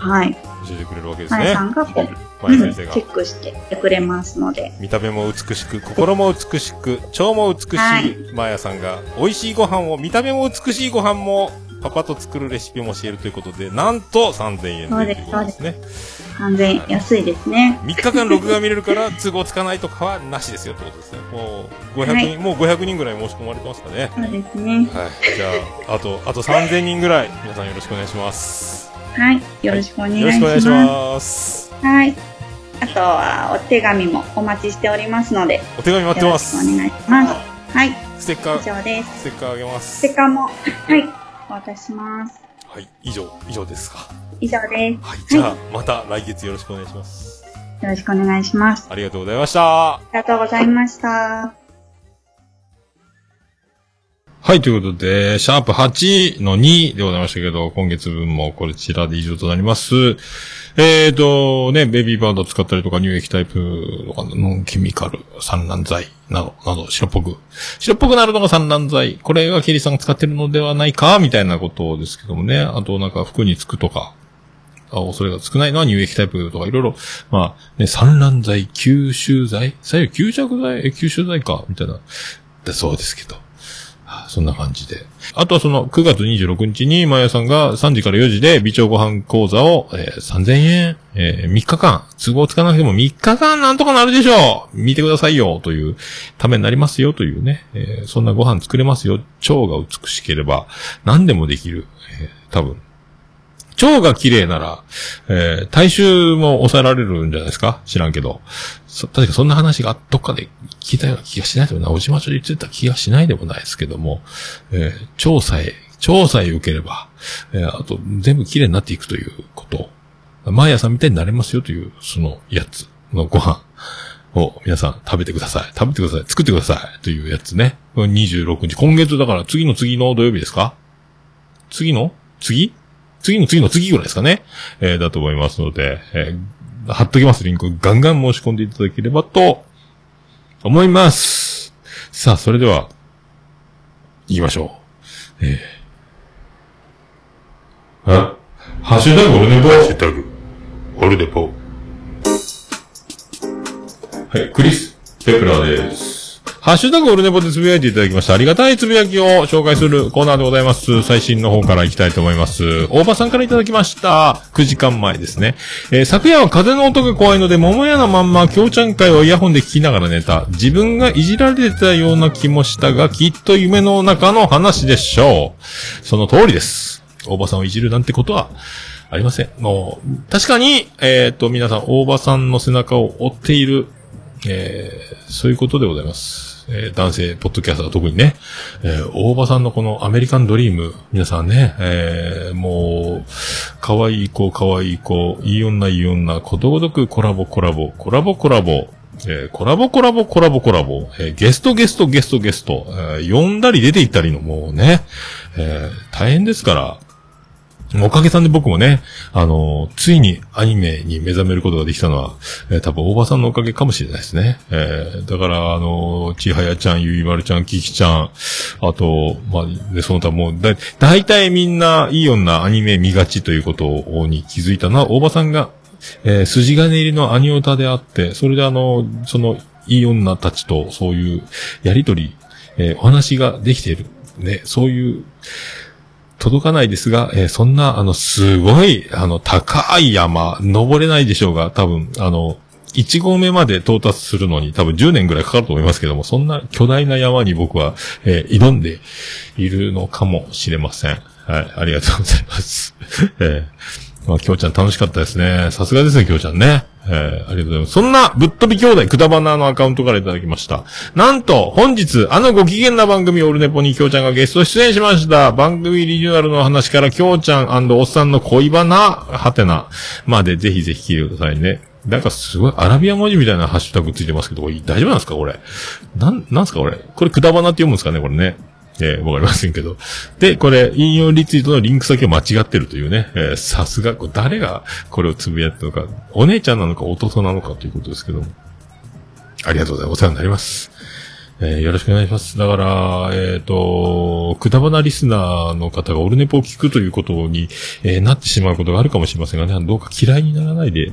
はい。教えてくれるわけですねさ。んがこう、まや先生がチェ。ックしてくれますので、見た目も美しく、心も美しく、腸も美しはいい、マーヤさんが、美味しいご飯を、見た目も美しいご飯も、パパと作るレシピも教えるということで、なんと3000円でということですね。完全安いですね。3日間録画見れるから、都合つかないとかはなしですよってことですね。もう、500人、はいもう500人ぐらい申し込まれてますかね。そうですね。はい。じゃあ、あと、あと3000人ぐらい、皆さんよろしくお願いします。はい。よろしくお願いしよろしくお願いしまます。す。はい。あとは、お手紙もお待ちしておりますので、よお手紙待ってます。お願いします。はい。ステッカ以ー、上です。ステッカーあげます。ステッカーも、はい。お渡しします。はい、以上、以上ですか。以上です。はい、じゃあ、また来月よろしくお願いします。よろしくお願いします。ありがとうございました。ありがとうございました。はい、ということで、シャープ8の2でございましたけど、今月分もこちらで以上となります。えーと、ね、ベビーバード使ったりとか乳液タイプとかノンケミカル、産卵剤など、など、白っぽく。白っぽくなるのが産卵剤。これがケリーさんが使ってるのではないか、みたいなことですけどもね。あと、なんか服につくとか、あ恐れが少ないのは乳液タイプとかいろいろ、まあ、ね、産卵剤、吸収剤左右吸着剤え、吸収剤か？みたいな。だそうですけど。そんな感じで。あとはその9月26日に、まやさんが3時から4時で美調ご飯講座を、えー3000円、えー3日間、都合つかなくても3日間なんとかなるでしょう見てくださいよというためになりますよというね、えーそんなご飯作れますよ。腸が美しければ何でもできる。えー多分。腸が綺麗なら、えー体臭も抑えられるんじゃないですか？知らんけど。そ確かそんな話がどっかで聞いたような気がしないでもない。おじまちょで言ってた気がしないでもないですけども、えー腸さえ、腸さえ良ければ、えーあと全部綺麗になっていくということ。毎朝みたいになれますよという、そのやつのご飯を皆さん食べてください。食べてください。作ってください。というやつね。26日。今月だから次の次の土曜日ですか？次の？次？次の次の次ぐらいですかね。えーだと思いますので、えー貼っときます。リンクガンガン申し込んでいただければと思います。さあ、それでは、行きましょう。えー、あ、ハッシュタグオルネポハッシュタグ、オルネポ。はい、クリス・ペプラーです。ハッシュタグオルネポでつぶやいていただきました。ありがたいつぶやきを紹介するコーナーでございます。最新の方から行きたいと思います。大場さんからいただきました。9時間前ですね。えー昨夜は風の音が怖いので、桃屋のまんま、京ちゃん会をイヤホンで聞きながら寝た。自分がいじられてたような気もしたが、きっと夢の中の話でしょう。その通りです。大場さんをいじるなんてことは、ありません。もう、確かに、えっ、と、皆さん、大場さんの背中を追っている、えーそういうことでございます。えー男性、ポッドキャスターは特にね、えー大場さんのこのアメリカンドリーム、皆さんね、えーもう、可愛い子、可愛い子、いい女、いい女、ことごとくコラボ、コラボ、コラボ、コラボ、えーコラボ、コラボ、コラボ、コラボ、えーゲスト、ゲスト、ゲスト、ゲスト、えー呼んだり出て行ったりのもうね、えー大変ですから、おかげさんで僕もね、あのついにアニメに目覚めることができたのは、えー多分大場さんのおかげかもしれないですね。えーだから、あのちはやちゃん、ゆいまるちゃん、ききちゃん、あと、まあ、で、その他もう、だ、大体みんないい女アニメ見がちということに気づいたのは、大場さんが、えー筋金入りのアニオタであって、それであの、その、いい女たちとそういうやりとり、えーお話ができている。ね、そういう、届かないですが、えーそんな、あの、すごい、あの、高い山、登れないでしょうが、多分、あの、1合目まで到達するのに多分10年ぐらいかかると思いますけども、そんな巨大な山に僕は、えー挑んでいるのかもしれません。はい、ありがとうございます。えーまあ、きょうちゃん楽しかったですね。さすがですね、きょうちゃんね。えー、ありがとうございます。そんな、ぶっ飛び兄弟、くだばなのアカウントからいただきました。なんと、本日、あのご機嫌な番組、オルネポにきょうちゃんがゲスト出演しました。番組リニューアルの話から、きょうちゃんおっさんの恋バナ、はてな、まで、ぜひぜひ聞いてくださいね。なんかすごい、アラビア文字みたいなハッシュタグついてますけど、大丈夫なんですかこれ？なん、なんすかこれ？これ、くだばなって読むんですかねこれね。えーわかりませんけど。で、これ、引用リツイートのリンク先を間違ってるというね。えーさすが、誰がこれをつぶやいたのか、お姉ちゃんなのか弟なのかということですけども。ありがとうございます。お世話になります。えーよろしくお願いします。だから、えっ、と、くだばなリスナーの方がオルネポを聞くということに、えーなってしまうことがあるかもしれませんがね、どうか嫌いにならないで、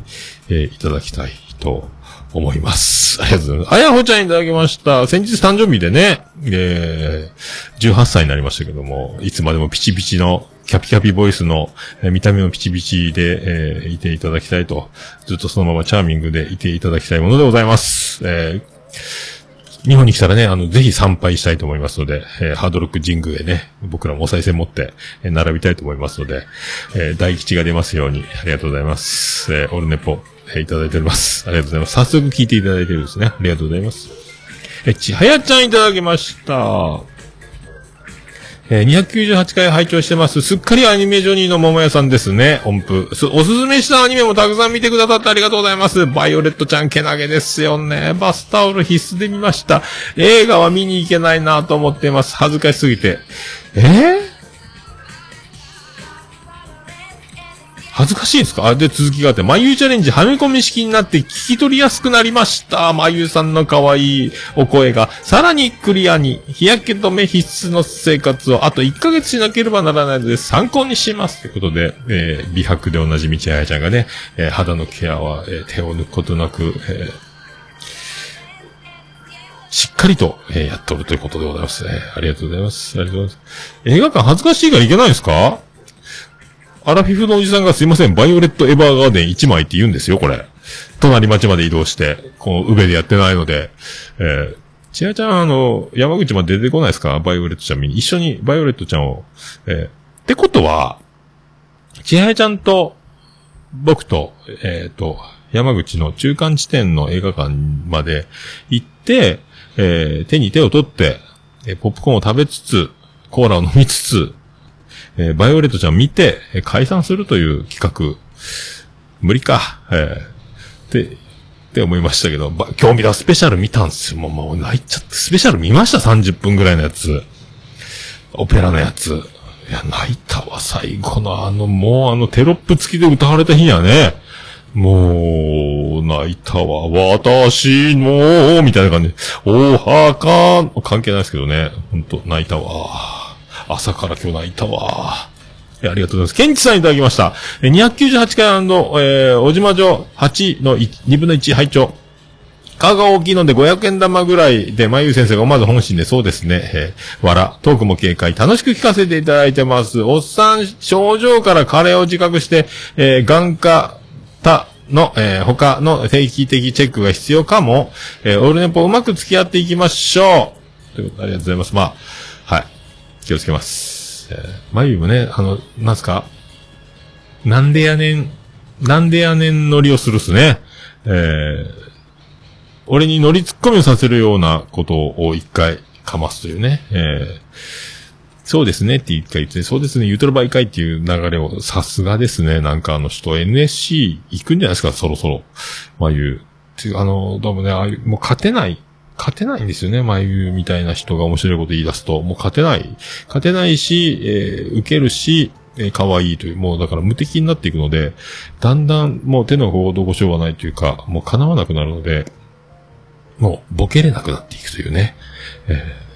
えいただきたいと思います。ありがとうございます。あやほちゃんいただきました。先日誕生日でね、えー、18歳になりましたけども、いつまでもピチピチの、キャピキャピボイスの、えー見た目もピチピチで、えーいていただきたいと、ずっとそのままチャーミングでいていただきたいものでございます。えー日本に来たらね、あの、ぜひ参拝したいと思いますので、えーハードロック神宮へね、僕らもお賽銭持って、えー並びたいと思いますので、えー大吉が出ますように、ありがとうございます。えーオルネポ、えーいただいております。ありがとうございます。早速聞いていただいてるんですね。ありがとうございます。えちはやちゃんいただきました。えー298回拝聴してます。すっかりアニメジョニーの桃屋さんですね。音符。すおすすめしたアニメもたくさん見てくださってありがとうございます。バイオレットちゃんけなげですよね。バスタオル必須で見ました。映画は見に行けないなと思っています。恥ずかしすぎて。えー恥ずかしいんですか？あ、で、続きがあって、まゆチャレンジ、はめ込み式になって聞き取りやすくなりました。まゆさんの可愛いお声が、さらにクリアに、日焼け止め必須の生活を、あと1ヶ月しなければならないので、参考にします。ということで、えー美白でおなじみちあやちゃんがね、えー肌のケアは、えー手を抜くことなく、えーしっかりと、えーやっとるということでございますね。ありがとうございます。ありがとうございます。映画館恥ずかしいから行けないですか？アラフィフのおじさんがすいません、バイオレットエヴァーガーデン1枚って言うんですよ、これ。隣町まで移動して、こう、上でやってないので、えー、ちあちゃん、あの、山口まで出てこないですか？バイオレットちゃん見に。一緒にバイオレットちゃんを、えー、ってことは、ちはやちゃんと、僕と、えっ、と、山口の中間地点の映画館まで行って、えー手に手を取って、えーポップコーンを食べつつ、コーラを飲みつつ、えーバイオレットちゃん見て、え解散するという企画、無理か、えーって、って思いましたけど、ば興味だスペシャル見たんすよ。もう、もう泣いちゃって、スペシャル見ました ?30 分ぐらいのやつ。オペラのやつ。いや、泣いたわ、最後のあの、もうあのテロップ付きで歌われた日にはね、もう、泣いたわ、私も、みたいな感じで、お墓、関係ないですけどね、ほんと、泣いたわ。朝から今日泣いたわ。えありがとうございます。ケンチさんいただきました。え298回えー、おじま城8の2分の1拝聴顔が大きいので500円玉ぐらいで、まゆ先生が思わず本心でそうですね。えー、わら、トークも警戒、楽しく聞かせていただいてます。おっさん、症状からカレーを自覚して、えー、眼科、た、の、えー、他の定期的チェックが必要かも、えー、オールネポうまく付き合っていきましょう。ということでありがとうございます。まあ、気をつけます。えー、まゆもね、あの、なんすか？なんでやねん、なんでやねん乗りをするっすね。えー、俺に乗り突っ込みをさせるようなことを一回かますというね。えー、そうですねって一回言って、そうですね、言うとる場合かいっていう流れを、さすがですね、なんかあの人 NSC 行くんじゃないですか、そろそろ。まあいう。あの、どうもね、ああいう、もう勝てない。勝てないんですよね、まゆみたいな人が面白いこと言い出すと。もう勝てない。勝てないし、えー、受けるし、えー、可愛いという、もうだから無敵になっていくので、だんだんもう手の行動ごしょうがないというか、もう叶わなくなるので、もうボケれなくなっていくというね。えー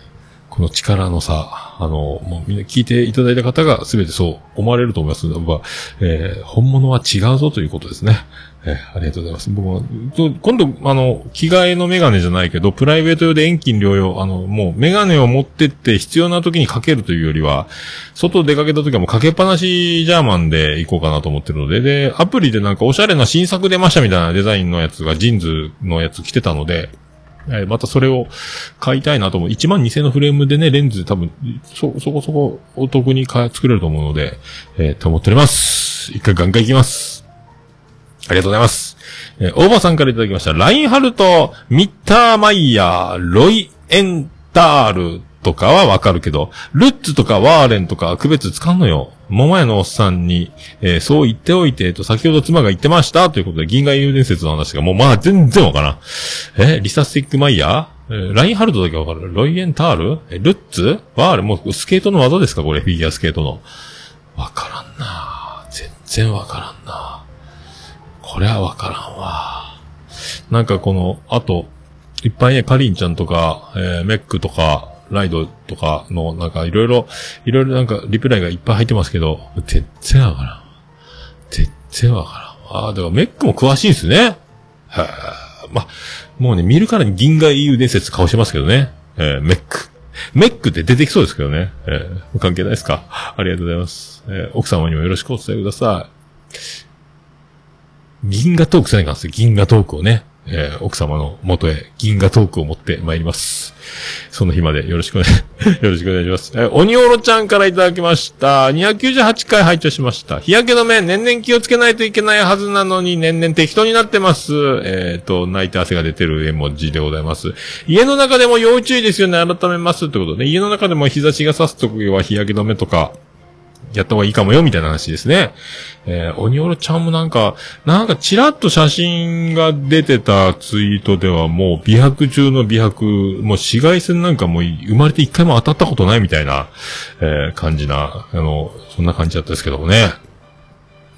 この力の差、あの、もうみんな聞いていただいた方が全てそう思われると思いますので、まあえー本物は違うぞということですね。えーありがとうございます。僕も、と今度、あの、着替えのメガネじゃないけど、プライベート用で遠近療養、あの、もうメガネを持ってって必要な時にかけるというよりは、外出かけた時はもうかけっぱなしジャーマンで行こうかなと思ってるので、で、アプリでなんかおしゃれな新作出ましたみたいなデザインのやつが、 JINS のやつ着てたので、えまたそれを買いたいなと思う。1万2000のフレームでね、レンズ多分、そ、そこそこお得に作れると思うので、えー、と思っております。一回ガンガン行きます。ありがとうございます。えー、大場さんからいただきました。ラインハルト、ミッターマイヤー、ロイエンタールとかはわかるけど、ルッツとかワーレンとか区別つかんのよ。桃屋のおっさんに、えーそう言っておいて、と先ほど妻が言ってました、ということで、銀河英雄伝説の話がもうまあ全然わからん。えーリサスティックマイヤー？えラインハルトだけわかるロイエンタール？えルッツ？ワーレン？もうスケートの技ですかこれ、フィギュアスケートの。わからんな全然わからんなこれはわからんわ。なんかこの、あと、いっぱいね、カリンちゃんとか、えーメックとか、ライドとかの、なんかいろいろ、いろいろなんかリプライがいっぱい入ってますけど、全然わからん。全然わからん。ああ、だからメックも詳しいんすね。へえ。ま、もうね、見るからに銀河 EU 伝説顔してますけどね。えーメック。メックって出てきそうですけどね。えー関係ないですか。ありがとうございます。えー奥様にもよろしくお伝えください。銀河トークせないかんですよ。銀河トークをね。えー奥様の元へ銀河トークを持って参ります。その日までよろしくお願い、よろしくお願いします。えー、鬼おろちゃんからいただきました。298回拝聴しました。日焼け止め、年々気をつけないといけないはずなのに、年々適当になってます。えっ、と、泣いて汗が出てる絵文字でございます。家の中でも要注意ですよね。改めます。ってことで、家の中でも日差しが差すときは日焼け止めとか、やった方がいいかもよ、みたいな話ですね。えー、鬼おろちゃんもなんか、なんかチラッと写真が出てたツイートではもう美白中の美白、もう紫外線なんかもう生まれて一回も当たったことないみたいな、えー感じな、あの、そんな感じだったですけどもね。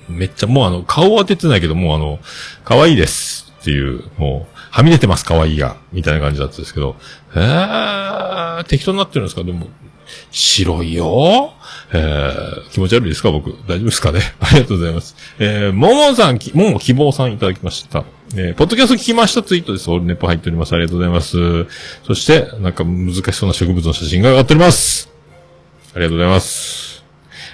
めっちゃもうあの、顔は当ててないけど、もうあの、可愛いですっていう、もう、はみ出てます、可愛いが、みたいな感じだったんですけど、えー、適当になってるんですか？でも、白いよえー、気持ち悪いですか僕。大丈夫ですかね？ありがとうございます。えー、ももさん、きもも希望さんいただきました。えー、ポッドキャスト聞きましたツイートです。オールネポ入っております。ありがとうございます。そして、なんか難しそうな植物の写真が上がっております。ありがとうございます。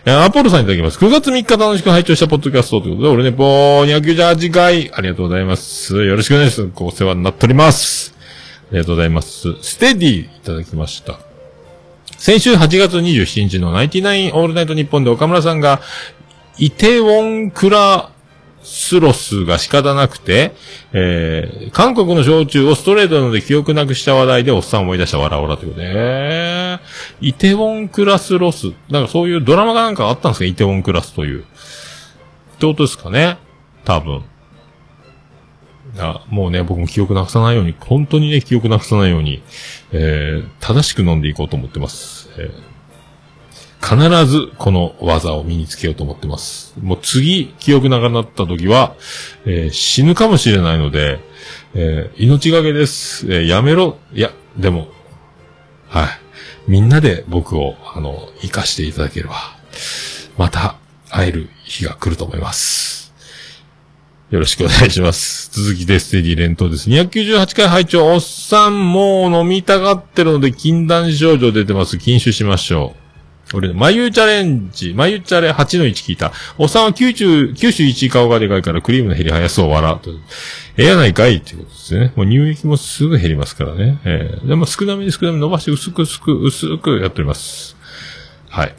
えーアポロさんいただきます。9月3日楽しく拝聴したポッドキャストということで、俺ネポ298回、ありがとうございます。よろしくお願いします。ご世話になっております。ありがとうございます。ステディいただきました。先週8月27日のナイティナインオールナイトニッポンで岡村さんが、イテウォンクラスロスが仕方なくて、えー、韓国の焼酎をストレートなので記憶なくした話題でおっさん思い出したわらわらということで、えー、イテウォンクラスロス。なんかそういうドラマがなんかあったんですか？イテウォンクラスという。ってことですかね？多分。あもうね、僕も記憶なくさないように、本当にね、記憶なくさないように、えー、正しく飲んでいこうと思ってます。えー必ずこの技を身につけようと思ってます。もう次、記憶なくなった時は、えー死ぬかもしれないので、えー命がけです。えーやめろ。いや、でも、はい。みんなで僕を、あの、生かしていただければ、また会える日が来ると思います。よろしくお願いします。続きでステディ連投です。298回拝聴おっさんもう飲みたがってるので禁断症状出てます。禁酒しましょう。俺、眉チャレンジ、眉チャレ8の1聞いた。おっさんは九州、九州1顔がでかいからクリームの減り早そう笑う。ええやないかいっていうことですね。もう乳液もすぐ減りますからね。えー、でも少なめに少なめに伸ばして薄く薄く薄くやっております。はい。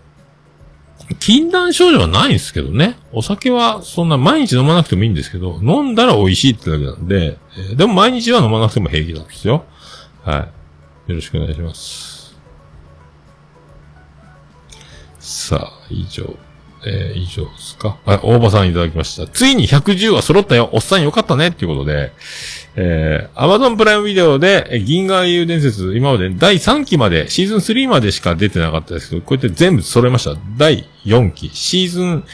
禁断症状はないんですけどね。お酒はそんな毎日飲まなくてもいいんですけど、飲んだら美味しいってだけなんで、えーでも毎日は飲まなくても平気なんですよ。はい。よろしくお願いします。さあ、以上。えー以上ですか？はい、大場さんいただきました。ついに110は揃ったよ。おっさんよかったね。っていうことで、えー、Amazon プライムビデオで、銀河英雄伝説、今まで第3期まで、シーズン3までしか出てなかったですけど、こうやって全部揃えました。第4期、シーズン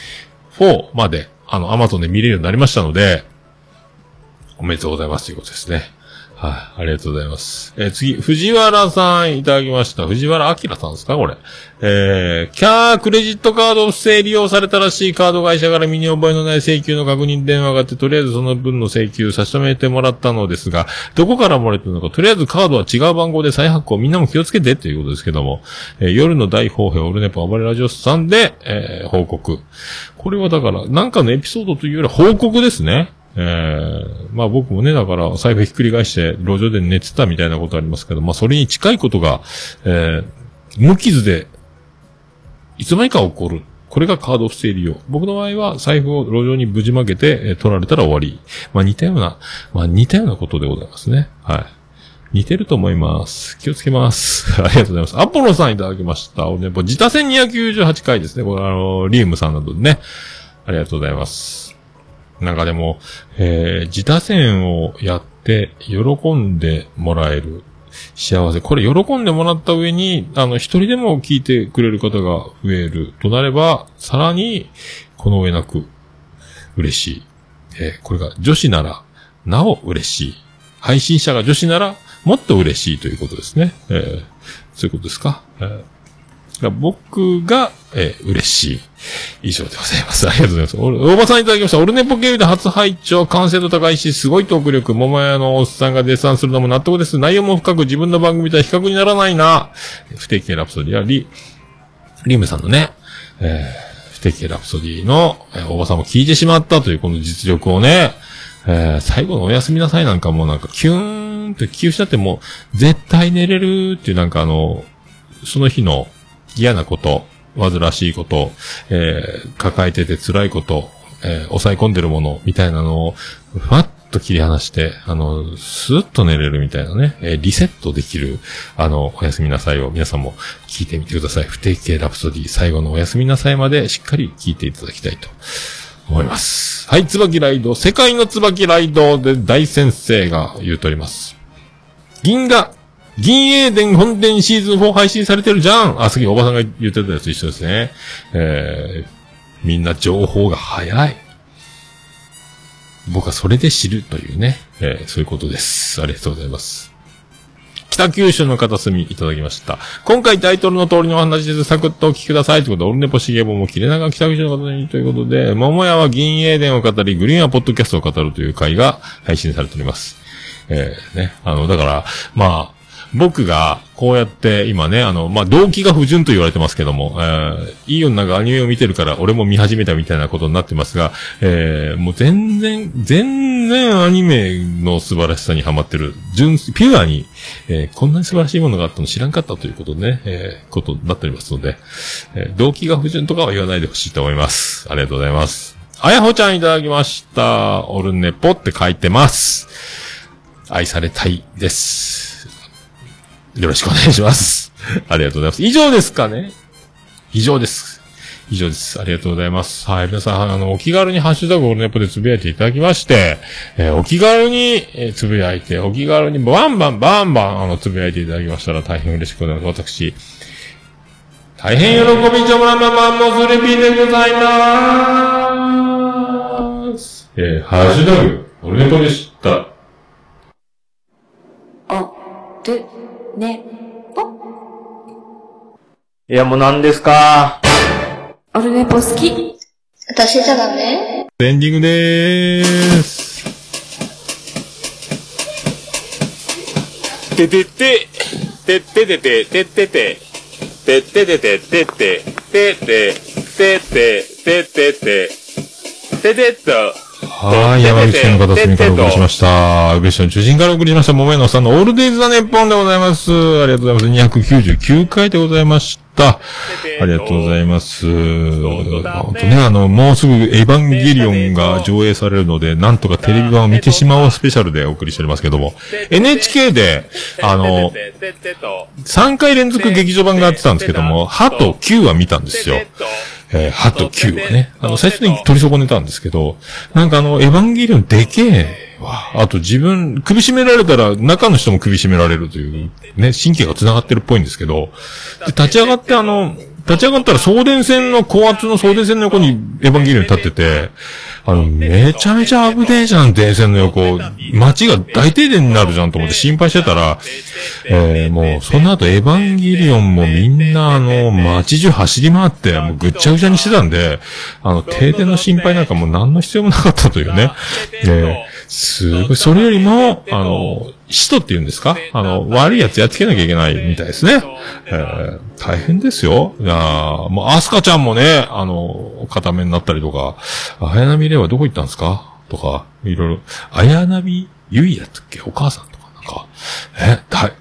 4まで、あの、アマゾンで見れるようになりましたので、おめでとうございますということですね。はい、ありがとうございます。えー次、藤原さんいただきました。藤原明さんですかこれ。えー、キャークレジットカード不正利用されたらしいカード会社から身に覚えのない請求の確認電話があって、とりあえずその分の請求差し止めてもらったのですが、どこから漏れてるのか、とりあえずカードは違う番号で再発行、みんなも気をつけてということですけども、えー夜の大放兵オルネポ暴れラジオスさんで、えー報告。これはだから、なんかのエピソードというよりは報告ですね。えー、まあ僕もね、だから財布ひっくり返して路上で寝てたみたいなことありますけど、まあそれに近いことが、えー、無傷で、いつまにか起こる。これがカード不正利用。僕の場合は財布を路上にぶちまけて、え取られたら終わり。まあ似たような、まあ似たようなことでございますね。はい。似てると思います。気をつけます。ありがとうございます。アポロさんいただきました。俺ね、自他戦298回ですね。これあの、リームさんなどでね。ありがとうございます。なんかでも、えー、自他戦をやって、喜んでもらえる幸せ。これ喜んでもらった上に、あの、一人でも聞いてくれる方が増えるとなれば、さらに、この上なく、嬉しい。えーこれが女子なら、なお嬉しい。配信者が女子なら、もっと嬉しいということですね。えーそういうことですか？えーが僕が、えー嬉しい。以上でございます。ありがとうございます。お大場さんいただきました。オルネポ系で初拝聴完成度高いし、すごいトーク力、桃屋のおっさんが絶賛するのも納得です。内容も深く自分の番組とは比較にならないな。不定期ラプソディやリ、リムさんのね、えー、不定期ラプソディの、えー大場さんも聞いてしまったというこの実力をね、えー最後のおやすみなさいなんかもうなんかキューンって気をしちゃってもう絶対寝れるっていうなんかあの、その日の嫌なこと、煩わしいこと、えー抱えてて辛いこと、えー抑え込んでるものみたいなのを、ふわっと切り離して、あの、スーッと寝れるみたいなね、えーリセットできる、あの、おやすみなさいを皆さんも聞いてみてください。不定期ラプソディ最後のおやすみなさいまでしっかり聞いていただきたいと思います。はい、椿ライド、世界の椿ライドで大先生が言うとおります。銀河、銀英伝本伝シーズン4配信されてるじゃんあ、次おばさんが言ってたやつ一緒ですね。えー、みんな情報が早い。僕はそれで知るというね、えー、そういうことです。ありがとうございます。北九州の片隅いただきました。今回タイトルの通りのお話です。サクッとお聞きください。ということで、オルネポシゲボも切れ長北九州の方にということで、桃屋は銀英伝を語り、グリーンはポッドキャストを語るという回が配信されております。えー、ね。あの、だから、まあ、僕が、こうやって、今ね、あの、まあ、動機が不純と言われてますけども、えー、いい女がアニメを見てるから、俺も見始めたみたいなことになってますが、えー、もう全然、全然アニメの素晴らしさにハマってる、純、ピュアに、えー、こんなに素晴らしいものがあったの知らんかったということね、えー、ことになっておりますので、えー、動機が不純とかは言わないでほしいと思います。ありがとうございます。あやほちゃんいただきました。オルネポって書いてます。愛されたいです。よろしくお願いします。ありがとうございます。以上ですかね以上です。以上です。ありがとうございます。はい。皆さん、あの、お気軽にハッシュタグオルネポでつぶやいていただきまして、えーお気軽に、えーつぶやいて、お気軽にバンバンバンバン、あの、つぶやいていただきましたら大変嬉しく思います。私、大変喜びちょもらままもすれびでございます。えーハッシュタグ、オルネポでした。お、る、ね、ぽ。いや、もう何ですか？オルネポ好き。私じゃダメ？エンディングでーす。ててて、てっててて、てってて、てっててて、てって、てって、てって、てってて、ててっと、はい、山口県の片隅からお送りしました。宇部市の中心からお送りしました、桃屋のさんのオールデイズ・ザ・ネッポンでございます。ありがとうございます。299回でございました。ありがとうございます。本当ね、あの、もうすぐエヴァンゲリオンが上映されるので、なんとかテレビ版を見てしまおうスペシャルでお送りしておりますけども、NHK で、あの、3回連続劇場版がやってたんですけども、歯と9は見たんですよ。えー、歯と9はね。あの、最初に取り損ねたんですけど、なんかあの、エヴァンゲリオンでけえわ。あと自分、首絞められたら中の人も首絞められるという、ね、神経が繋がってるっぽいんですけど、で、立ち上がってあの、立ち上がったら送電線の、高圧の送電線の横にエヴァンゲリオン立ってて、あの、めちゃめちゃ危ねえじゃん、電線の横。街が大停電になるじゃんと思って心配してたら、えー、もう、その後エヴァンゲリオンもみんなあの、街中走り回って、もうぐっちゃぐちゃにしてたんで、あの、停電の心配なんかもう何の必要もなかったというね。えー、すごい、それよりも、あの、使徒って言うんですか？あの、悪いやつやっつけなきゃいけないみたいですね。えー、大変ですよ。いやもう、アスカちゃんもね、あの、固めになったりとか、綾波レイはどこ行ったんですか？とか、いろいろ、綾波ゆいやったっけ？お母さんとか、なんか、え、大、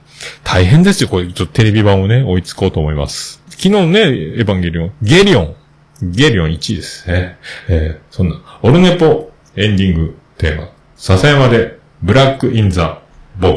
大変ですよ。これ、ちょっとテレビ版をね、追いつこうと思います。昨日ね、エヴァンゲリオン、ゲリオン、ゲリオン1位ですね。えー、そんな、オルネポエンディングテーマ、笹山で、ブラックインザボ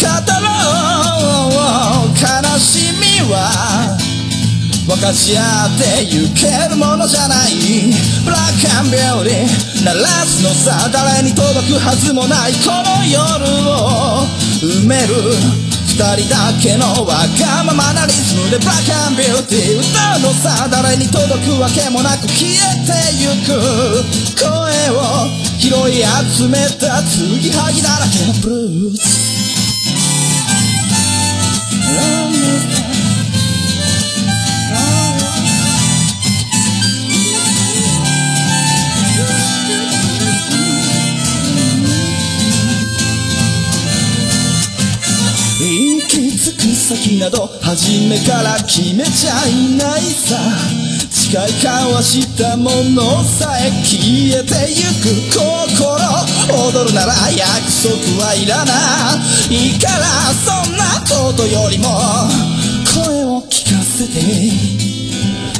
かち合ってゆけるものじゃない。ブラックアンビューティー鳴らすのさ誰に届くはずもない。この夜を埋める二人だけのわがままなリズムで。ブラックアンビューティー歌うのさ誰に届くわけもなく消えてゆく。声を拾い集めた継ぎはぎだらけのブルースき着く先など初めから決めちゃいないさ。誓い交わしたものさえ消えてゆく心。踊るなら約束はいらないからそんなことよりも声を聞かせて。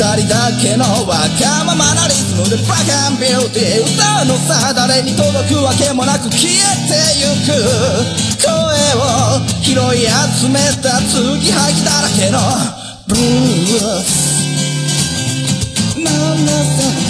人だけのわがままなリズムでブラックアンビューティー歌うのさ誰に届くわけもなく消えてゆく声を拾い集めた継ぎはぎだらけのブルース。ななさ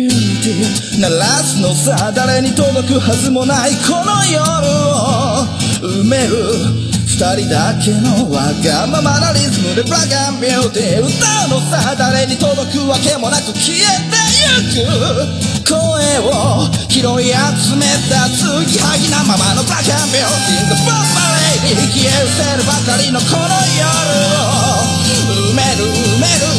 鳴らすのさ誰に届くはずもないこの夜を埋める二人だけのわがままなリズムでブラックンビューティー歌うのさ誰に届くわけもなく消えてゆく声を拾い集めた継ぎはぎなままのブラックンビューティーがボンバレーに消え失せるばかりのこの夜を。埋める埋める。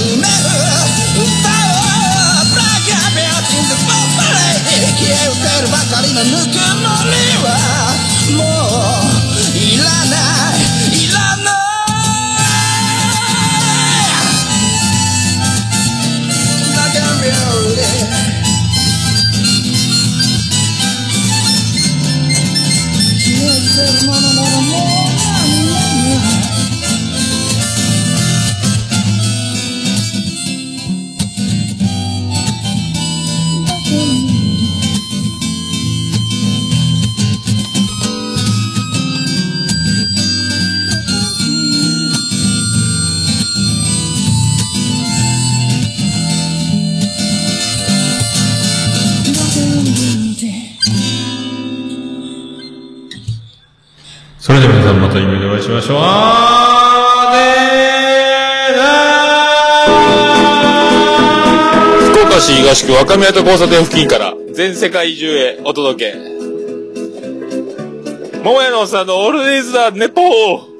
レーに消え失せるばかりのぬくもりはもういらないいらないブラックンビューティー消え失せるものならもうましょう。あねーなー福岡市東区若宮と交差点付近から全世界中へお届け。桃屋のおっさんのオールディーズだ、ネポー